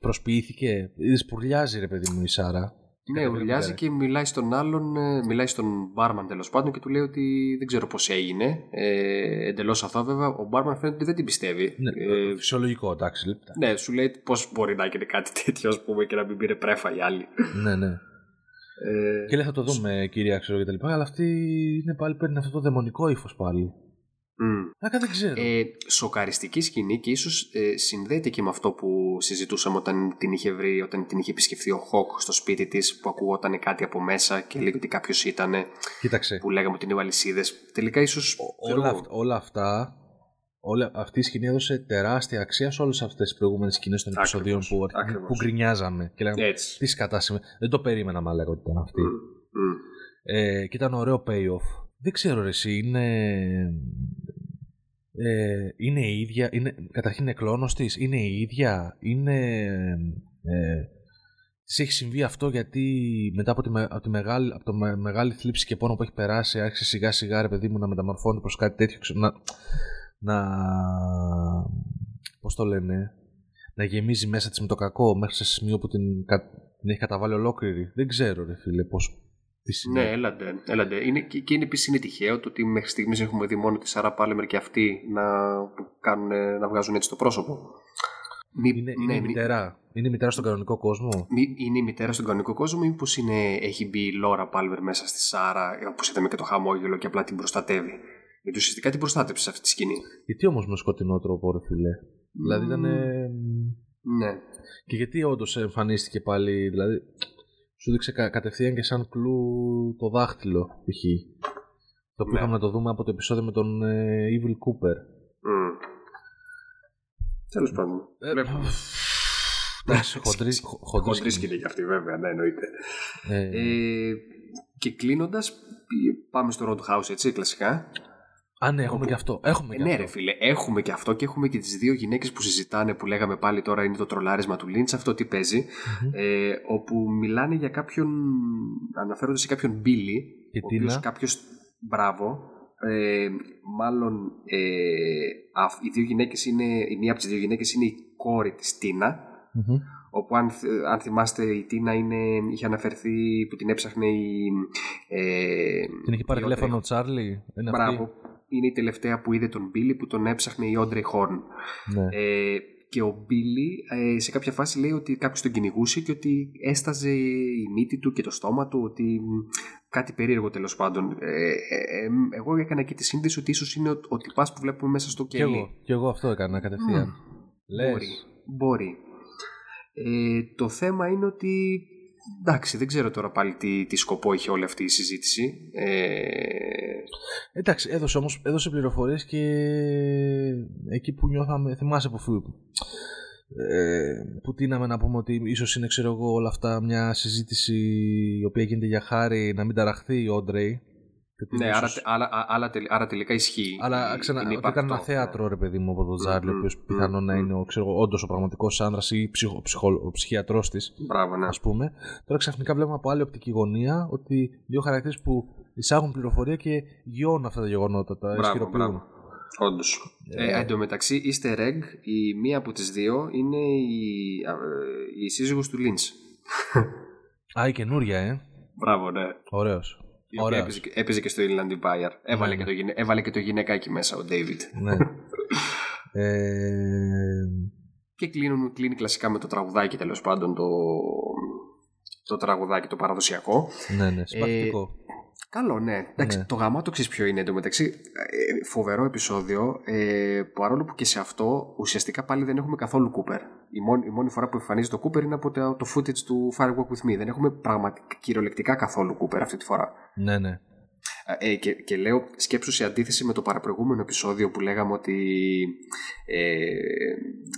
προσποιήθηκε, σπουρλιάζει ρε παιδί μου η Σάρα. Ναι, ουρλιάζει και μιλάει στον άλλον, ε, μιλάει στον μπάρμαν τέλος πάντων και του λέει ότι δεν ξέρω πώς έγινε. Ε, Εντελώς αθώα, βέβαια. Ο μπάρμαν φαίνεται ότι δεν την πιστεύει. Ναι, ε, φυσιολογικό, εντάξει. Λεπτά. Ναι, σου λέει πώς μπορεί να γίνει κάτι τέτοιο, ας πούμε, και να μην πήρε πρέφα οι άλλοι. ναι, ναι. Ε, και λέει θα το δούμε, κυρία, ξέρω και τα λοιπά. Αλλά αυτή είναι πάλι παίρνει αυτό το δαιμονικό ύφος πάλι. Mm. δεν ξέρω. Ε, σοκαριστική σκηνή και ίσως ε, συνδέεται και με αυτό που συζητούσαμε όταν την είχε βρει, όταν την είχε επισκεφθεί ο Χοκ στο σπίτι της, που ακουγόταν κάτι από μέσα και λέει ότι κάποιος ήταν. Κοίταξε. Που λέγαμε ότι είναι βαλισίδες. Τελικά ίσως. Όλα, όλα αυτά Όλη αυτή η σκηνή έδωσε τεράστια αξία σε όλες αυτές τις προηγούμενες σκηνές των επεισοδίων που, που γκρινιάζαμε. Και λέγαμε τι σκατάσιμε. Δεν το περίμενα, μα λέγω ότι ήταν αυτή. Mm, mm. Ε, και ήταν ωραίο payoff. Δεν ξέρω, ρε, εσύ είναι. Ε, είναι η ίδια. Είναι, καταρχήν είναι κλόνος της. Είναι η ίδια. Είναι. Ε, της έχει συμβεί αυτό γιατί μετά από τη, από τη μεγάλη, από το μεγάλη θλίψη και πόνο που έχει περάσει άρχισε σιγά σιγά ρε παιδί μου να μεταμορφώνει προς κάτι τέτοιο να, να πώς το λένε να γεμίζει μέσα της με το κακό μέχρι σε σημείο που την, την έχει καταβάλει ολόκληρη δεν ξέρω ρε φίλε πώς ναι, έλαντε. έλαντε. Είναι, και, και είναι επίσης είναι τυχαίο το ότι μέχρι στιγμής έχουμε δει μόνο τη Σάρα Πάλεμερ και αυτοί να, κάνουν, να βγάζουν έτσι το πρόσωπο. Μη, είναι, ναι, είναι, μητέρα. είναι η μητέρα στον κανονικό κόσμο. Μη, είναι η μητέρα στον κανονικό κόσμο, μήπως έχει μπει η Λόρα Πάλμερ μέσα στη Σάρα, όπως είδαμε και το χαμόγελο και απλά την προστατεύει. Γιατί ουσιαστικά την προστάτεψε σε αυτή τη σκηνή. Γιατί όμως με σκοτεινό τρόπο, ρε φιλέ. Mm. Δηλαδή ήταν. Ναι. Και γιατί όντως εμφανίστηκε πάλι. Δηλαδή, σου δείξε κα, κατευθείαν και σαν κλου το δάχτυλο π.χ. Το οποίο ναι. είχαμε να το δούμε από το επεισόδιο με τον ε, Evil Cooper. Mm. Τέλος πάντων. Ε, Εντάξει, χοντρή σκηνή για αυτή, βέβαια, ναι, εννοείται. Ε, ε, και κλείνοντας, πάμε στο Roadhouse, έτσι, κλασικά. Α, ναι, έχουμε και αυτό. Έχουμε και ναι, αυτό. ρε φίλε, έχουμε και αυτό και έχουμε και τις δύο γυναίκες που συζητάνε που λέγαμε πάλι τώρα είναι το τρολάρισμα του Λίντ. Αυτό τι παιζει Ε, όπου μιλάνε για κάποιον. Αναφέρονται σε κάποιον Μπίλι. Ο οποίος κάποιος. Μπράβο. Ε, μάλλον ε, οι δύο γυναίκες είναι, η μία από τις δύο γυναίκες είναι η κόρη της Τίνα όπου αν, αν θυμάστε η Τίνα είναι, είχε αναφερθεί που την έψαχνε η... Ε, την έχει πάρει τηλέφωνο ο Τσάρλι. Μπράβο, είναι η τελευταία που είδε τον Μπίλι που τον έψαχνε η Όντρεϊ Χόρν. Ναι. Ε, και ο Μπίλι ε, σε κάποια φάση λέει ότι κάποιος τον κυνηγούσε και ότι έσταζε η μύτη του και το στόμα του, ότι κάτι περίεργο τέλος πάντων. Ε, ε, ε, εγώ έκανα εκεί τη σύνδεση ότι ίσως είναι ο, ο τυπάς που βλέπουμε μέσα στο κελί. Και εγώ, και εγώ αυτό έκανα κατευθείαν. Mm. Μπορεί. Μπορεί. Ε, το θέμα είναι ότι εντάξει, δεν ξέρω τώρα πάλι τι, τι σκοπό είχε όλη αυτή η συζήτηση. Ε... Εντάξει, έδωσε όμως έδωσε πληροφορίες και εκεί που νιώθαμε, θυμάσαι που, ε, που τίναμε να πούμε ότι ίσως είναι ξέρω εγώ όλα αυτά μια συζήτηση η οποία γίνεται για χάρη να μην ταραχθεί η Όντρεϊ ναι, άρα, άρα, άρα, άρα, τελικά ισχύει. Αλλά ξανα, ότι ήταν ένα θέατρο, ρε παιδί μου, από τον Τζάρλι, ο οποίος πιθανόν να είναι όντως ο πραγματικός άντρα ή ψυχο, ψυχο, ο ψυχιατρός της. Μπράβο, ναι. Ας πούμε. Τώρα ξαφνικά βλέπουμε από άλλη οπτική γωνία ότι δύο χαρακτήρες που εισάγουν πληροφορία και γιώνουν αυτά τα γεγονότα, τα ισχυροποιούν. Όντως. Ε, ε, εν τω μεταξύ, easter egg, η μία από τις δύο είναι η, η σύζυγος του Λίντς. Α, η καινούρια, ε. Μπράβο, ναι. Ωραίος. Η οποία έπαιζε, έπαιζε, και στο Inland Empire. Έβαλε, ναι, και το, έβαλε και το γυναικάκι μέσα ο David. Ναι. ε... Και κλείνουν, κλείνει κλασικά με το τραγουδάκι τέλος πάντων το, το τραγουδάκι το παραδοσιακό. Ναι, ναι, συμπαθητικό. Ε, Καλό, ναι. Εντάξει, ναι. Το γαμάτο ξέρεις ποιο είναι εντωμεταξύ. Ε, φοβερό επεισόδιο. Ε, παρόλο που και σε αυτό ουσιαστικά πάλι δεν έχουμε καθόλου Cooper. Η μόνη, η μόνη φορά που εμφανίζει το Cooper είναι από το, το footage του Firewalk with Me. Δεν έχουμε πραγματικά κυριολεκτικά καθόλου Cooper αυτή τη φορά. Ναι, ναι. Ε, και, και λέω σκέψου σε αντίθεση με το παραπροηγούμενο επεισόδιο που λέγαμε ότι ε,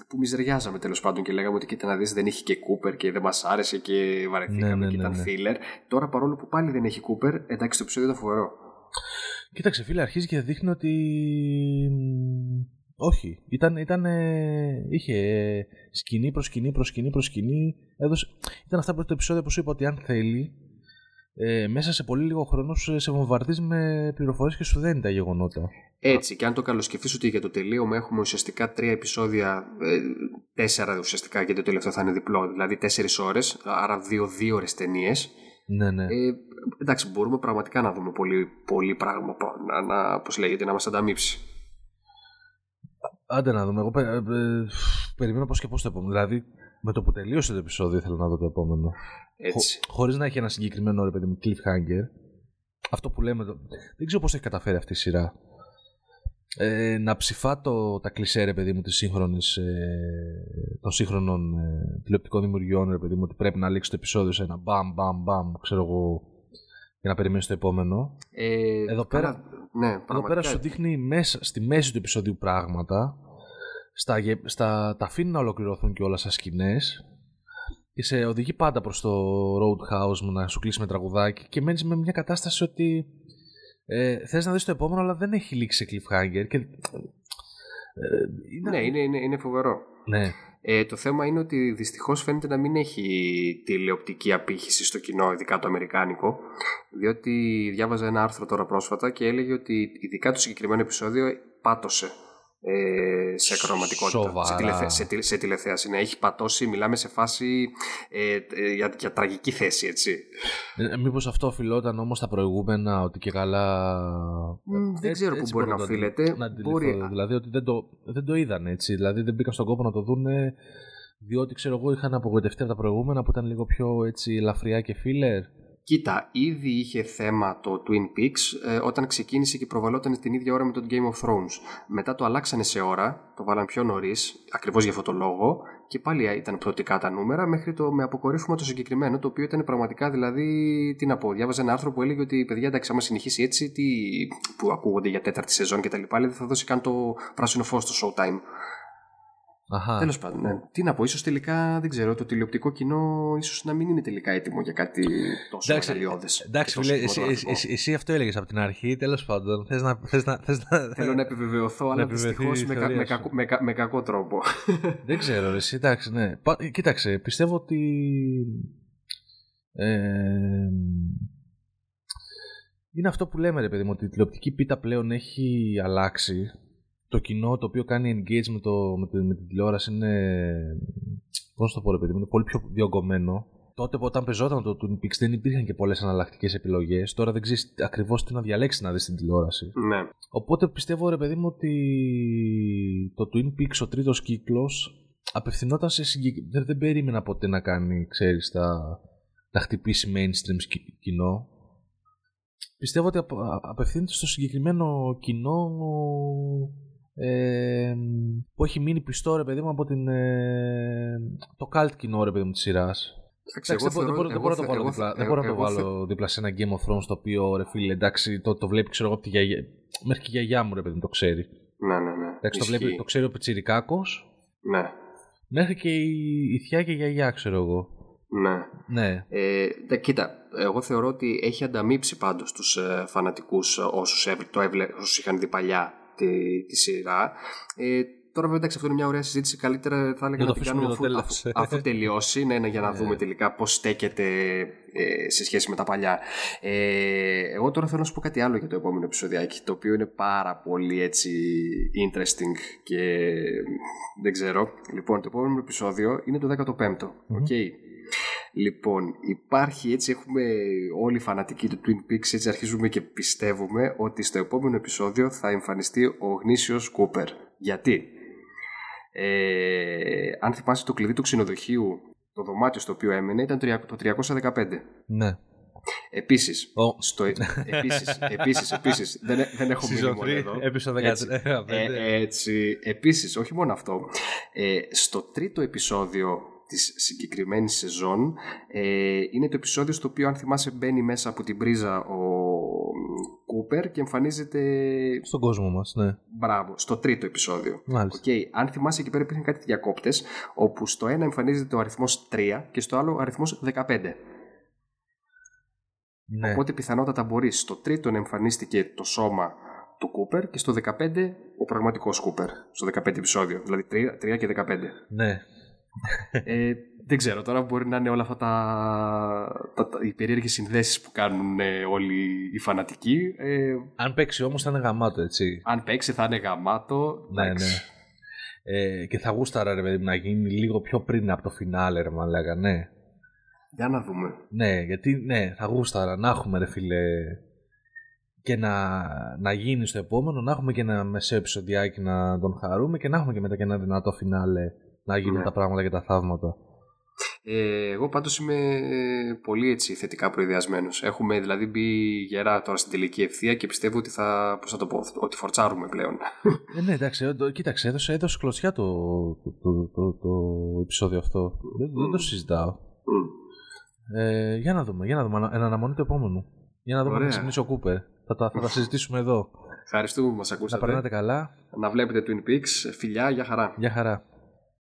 που μιζεριάζαμε τέλος πάντων και λέγαμε ότι κοίτα να δεις δεν είχε και Κούπερ και δεν μας άρεσε και βαρεθήκαμε ναι, ναι, και ήταν ναι, ναι. τώρα παρόλο που πάλι δεν έχει Κούπερ εντάξει το επεισόδιο ήταν φοβερό. Κοίταξε φίλε αρχίζει και δείχνει ότι όχι, ήταν, ήταν, είχε σκηνή προς σκηνή προς σκηνή προς σκηνή. Έδωσε... ήταν αυτά που το επεισόδιο που σου είπα ότι αν θέλει ε, μέσα σε πολύ λίγο χρόνος σε βομβαρδίζεις με πληροφορίες και σου δένει τα γεγονότα. Έτσι, και αν το καλοσκεφτείς ότι για το τελείωμα έχουμε ουσιαστικά τρία επεισόδια, ε, τέσσερα ουσιαστικά και το τελευταίο θα είναι διπλό, δηλαδή τέσσερις ώρες, άρα δύο δύο ώρες ταινίες. Ναι, ναι. Ε, εντάξει, μπορούμε πραγματικά να δούμε πολύ, πολύ πράγμα, να, να, πώς λέγεται, να μας ανταμείψει. Άντε να δούμε. Εγώ ε, ε, περιμένω πώς και πώς το επόμενο. Δηλαδή, με το που τελείωσε το επεισόδιο, ήθελα να δω το επόμενο. Έτσι. Χω, Χωρίς να έχει ένα συγκεκριμένο ρε παιδί μου cliffhanger. Αυτό που λέμε. Το... Δεν ξέρω πώς έχει καταφέρει αυτή η σειρά. Ε, να ψηφά το, τα κλισέ, ρε παιδί μου, της σύγχρονης, ε, των σύγχρονων ε, τηλεοπτικών δημιουργιών, ρε παιδί μου, ότι πρέπει να λήξει το επεισόδιο σε ένα μπαμ, μπαμ, μπαμ, ξέρω εγώ, για να περιμένεις το επόμενο. Ε, εδώ πέρα, ναι, εδώ πέρα σου δείχνει μέσα, στη μέση του επεισόδιου πράγματα, στα, στα, τα αφήνει να ολοκληρωθούν και όλα σαν σκηνές και σε οδηγεί πάντα προς το Roadhouse να σου κλείσει με τραγουδάκι και μένεις με μια κατάσταση ότι ε, θες να δεις το επόμενο αλλά δεν έχει λήξει σε cliffhanger και, ε, είναι... Ναι, είναι, είναι, είναι φοβερό. Ναι. Ε, το θέμα είναι ότι δυστυχώς φαίνεται να μην έχει τηλεοπτική απήχηση στο κοινό, ειδικά το αμερικάνικο, διότι διάβαζα ένα άρθρο τώρα πρόσφατα και έλεγε ότι ειδικά το συγκεκριμένο επεισόδιο πάτωσε ε, σε ακροματικότητα. Σε, τηλεθε, σε, σε τηλεθέαση. Ναι, έχει πατώσει, μιλάμε σε φάση ε, ε, για, για τραγική θέση, έτσι. Ε, Μήπως αυτό οφειλόταν όμως τα προηγούμενα, ότι και καλά. δεν ξέρω πού μπορεί να οφείλεται. Να μπορεί... Δηλαδή ότι δεν το, δεν το είδαν έτσι. Δηλαδή δεν μπήκαν στον κόπο να το δούνε. Διότι ξέρω εγώ είχαν απογοητευτεί από τα προηγούμενα που ήταν λίγο πιο έτσι ελαφριά και φίλερ. Κοίτα, ήδη είχε θέμα το Twin Peaks ε, όταν ξεκίνησε και προβαλόταν την ίδια ώρα με το Game of Thrones. Μετά το αλλάξανε σε ώρα, το βάλαν πιο νωρίς, ακριβώς για αυτό το λόγο, και πάλι ήταν πρωτικά τα νούμερα, μέχρι το με αποκορύφωμα το συγκεκριμένο, το οποίο ήταν πραγματικά δηλαδή. Τι να πω, διάβαζα ένα άρθρο που έλεγε ότι παιδιά, εντάξει, άμα συνεχίσει έτσι, τι, που ακούγονται για τέταρτη σεζόν κτλ., δεν θα δώσει καν το πράσινο φως στο showtime. Τέλος πάντων, ναι. Τι να πω, ίσως τελικά δεν ξέρω, το τηλεοπτικό κοινό ίσως να μην είναι τελικά έτοιμο για κάτι τόσο μεγαλειώδε. Εντάξει, φίλε, εσύ, εσύ, εσύ, αυτό έλεγες από την αρχή, τέλος πάντων. Θες να, θες να, θες να... Θέλω να επιβεβαιωθώ, αλλά δυστυχώς με, κα, με, κακό, με, με, κακό τρόπο. δεν ξέρω, εσύ, εντάξει, ναι. Κοίταξε, πιστεύω ότι. Ε, είναι αυτό που λέμε, ρε παιδί μου, ότι η τηλεοπτική πίτα πλέον έχει αλλάξει το κοινό το οποίο κάνει engage με, το, με, τη, με την τηλεόραση είναι. Πώς το πω, ρε παιδί μου, είναι πολύ πιο διωγγωμένο. Τότε που όταν πεζόταν το Twin Peaks δεν υπήρχαν και πολλές εναλλακτικές επιλογές. Τώρα δεν ξέρεις ακριβώς τι να διαλέξεις να δεις στην τηλεόραση. Ναι. Οπότε πιστεύω, ρε παιδί μου, ότι το Twin Peaks, ο τρίτος κύκλος, απευθυνόταν σε συγκεκριμένο. Δεν, περίμενα ποτέ να κάνει, ξέρεις, τα... να χτυπήσει mainstream κοινό. Πιστεύω ότι απευθύνεται στο συγκεκριμένο κοινό ε, που έχει μείνει πιστό ρε παιδί μου από την, ε, το cult κοινό ρε παιδί μου της σειράς. Δεν μπορώ να το βάλω, δίπλα, δεν μπορώ να το βάλω δίπλα σε ένα Game of Thrones το οποίο ρε φίλε εντάξει το, το βλέπει ξέρω εγώ από τη γιαγιά, μέχρι και η γιαγιά μου ρε παιδί μου το ξέρει. Ναι, ναι, ναι. Εντάξει, το, βλέπει, το ξέρει ο Πιτσιρικάκος. Ναι. Μέχρι και η, η θιά και η γιαγιά ξέρω εγώ. Ναι. ναι. Ε, κοίτα, εγώ θεωρώ ότι έχει ανταμείψει πάντως τους ε, φανατικούς όσους, το έβλε, όσους είχαν δει παλιά τη, τη σειρά. Ε, τώρα βέβαια εντάξει αυτό είναι μια ωραία συζήτηση. Καλύτερα θα έλεγα να την κάνουμε αφού, αφού, αφού, τελειώσει ναι, ναι, για να ναι. δούμε τελικά πώς στέκεται ε, σε σχέση με τα παλιά. Ε, εγώ τώρα θέλω να σου πω κάτι άλλο για το επόμενο επεισοδιάκι το οποίο είναι πάρα πολύ έτσι interesting και δεν ξέρω. Λοιπόν το επόμενο επεισόδιο είναι το 15ο. Mm-hmm. Okay. Λοιπόν, υπάρχει έτσι, έχουμε όλοι οι φανατικοί του Twin Peaks, έτσι αρχίζουμε και πιστεύουμε ότι στο επόμενο επεισόδιο θα εμφανιστεί ο γνήσιος Κούπερ. Γιατί; Ε, αν θυμάσαι το κλειδί του ξενοδοχείου, το δωμάτιο στο οποίο έμενε ήταν το 315. Ναι. Επίσης, oh. στο, επίσης, επίσης, επίσης, δεν, δεν έχω μείνει μόνο εδώ. Έτσι, ε, έτσι, επίσης, όχι μόνο αυτό, ε, στο τρίτο επεισόδιο της συγκεκριμένης σεζόν ε, είναι το επεισόδιο στο οποίο αν θυμάσαι μπαίνει μέσα από την πρίζα ο Κούπερ και εμφανίζεται στον κόσμο μας, ναι. Μπράβο, στο τρίτο επεισόδιο. Μάλιστα. Okay. Αν θυμάσαι εκεί πέρα υπήρχαν κάτι διακόπτες όπου στο ένα εμφανίζεται ο αριθμός 3 και στο άλλο ο αριθμός 15. Ναι. Οπότε πιθανότατα μπορείς στο τρίτο να εμφανίστηκε το σώμα του Κούπερ και στο 15 ο πραγματικός Κούπερ. Στο 15 επεισόδιο. Δηλαδή 3, 3 και 15. Ναι. Ε, δεν ξέρω τώρα μπορεί να είναι όλα αυτά τα, τα, τα οι περίεργες συνδέσεις που κάνουν ε, όλοι οι φανατικοί. Ε, αν παίξει όμως θα είναι γαμάτο έτσι. Αν παίξει θα είναι γαμάτο. Ναι, ναι. Ε, και θα γούσταρα ρε παιδί να γίνει λίγο πιο πριν από το φινάλε ρε μα λέγα, ναι. Για να δούμε. Ναι, γιατί ναι, θα γούσταρα να έχουμε ρε φίλε και να, να γίνει στο επόμενο, να έχουμε και ένα μεσαίο επεισοδιάκι να τον χαρούμε και να έχουμε και μετά και ένα δυνατό φινάλε να γίνουν ναι. τα πράγματα και τα θαύματα. Ε, εγώ πάντως είμαι πολύ έτσι θετικά προειδιασμένος. Έχουμε δηλαδή μπει γερά τώρα στην τελική ευθεία και πιστεύω ότι θα, πώς θα το πω, ότι φορτσάρουμε πλέον. Ε, ναι, εντάξει, ε, κοίταξε, έδωσε, έδωσε κλωτσιά το, το, το, το, επεισόδιο αυτό. Δεν, δεν το συζητάω. Ε, για να δούμε, για να δούμε, εν αναμονή του επόμενου. Για να δούμε αν ξυπνήσει ο Κούπερ. Θα τα, θα τα συζητήσουμε εδώ. Ευχαριστούμε που μας ακούσατε. Να περνάτε καλά. Να βλέπετε Twin Peaks. Φιλιά, για χαρά. Για χαρά.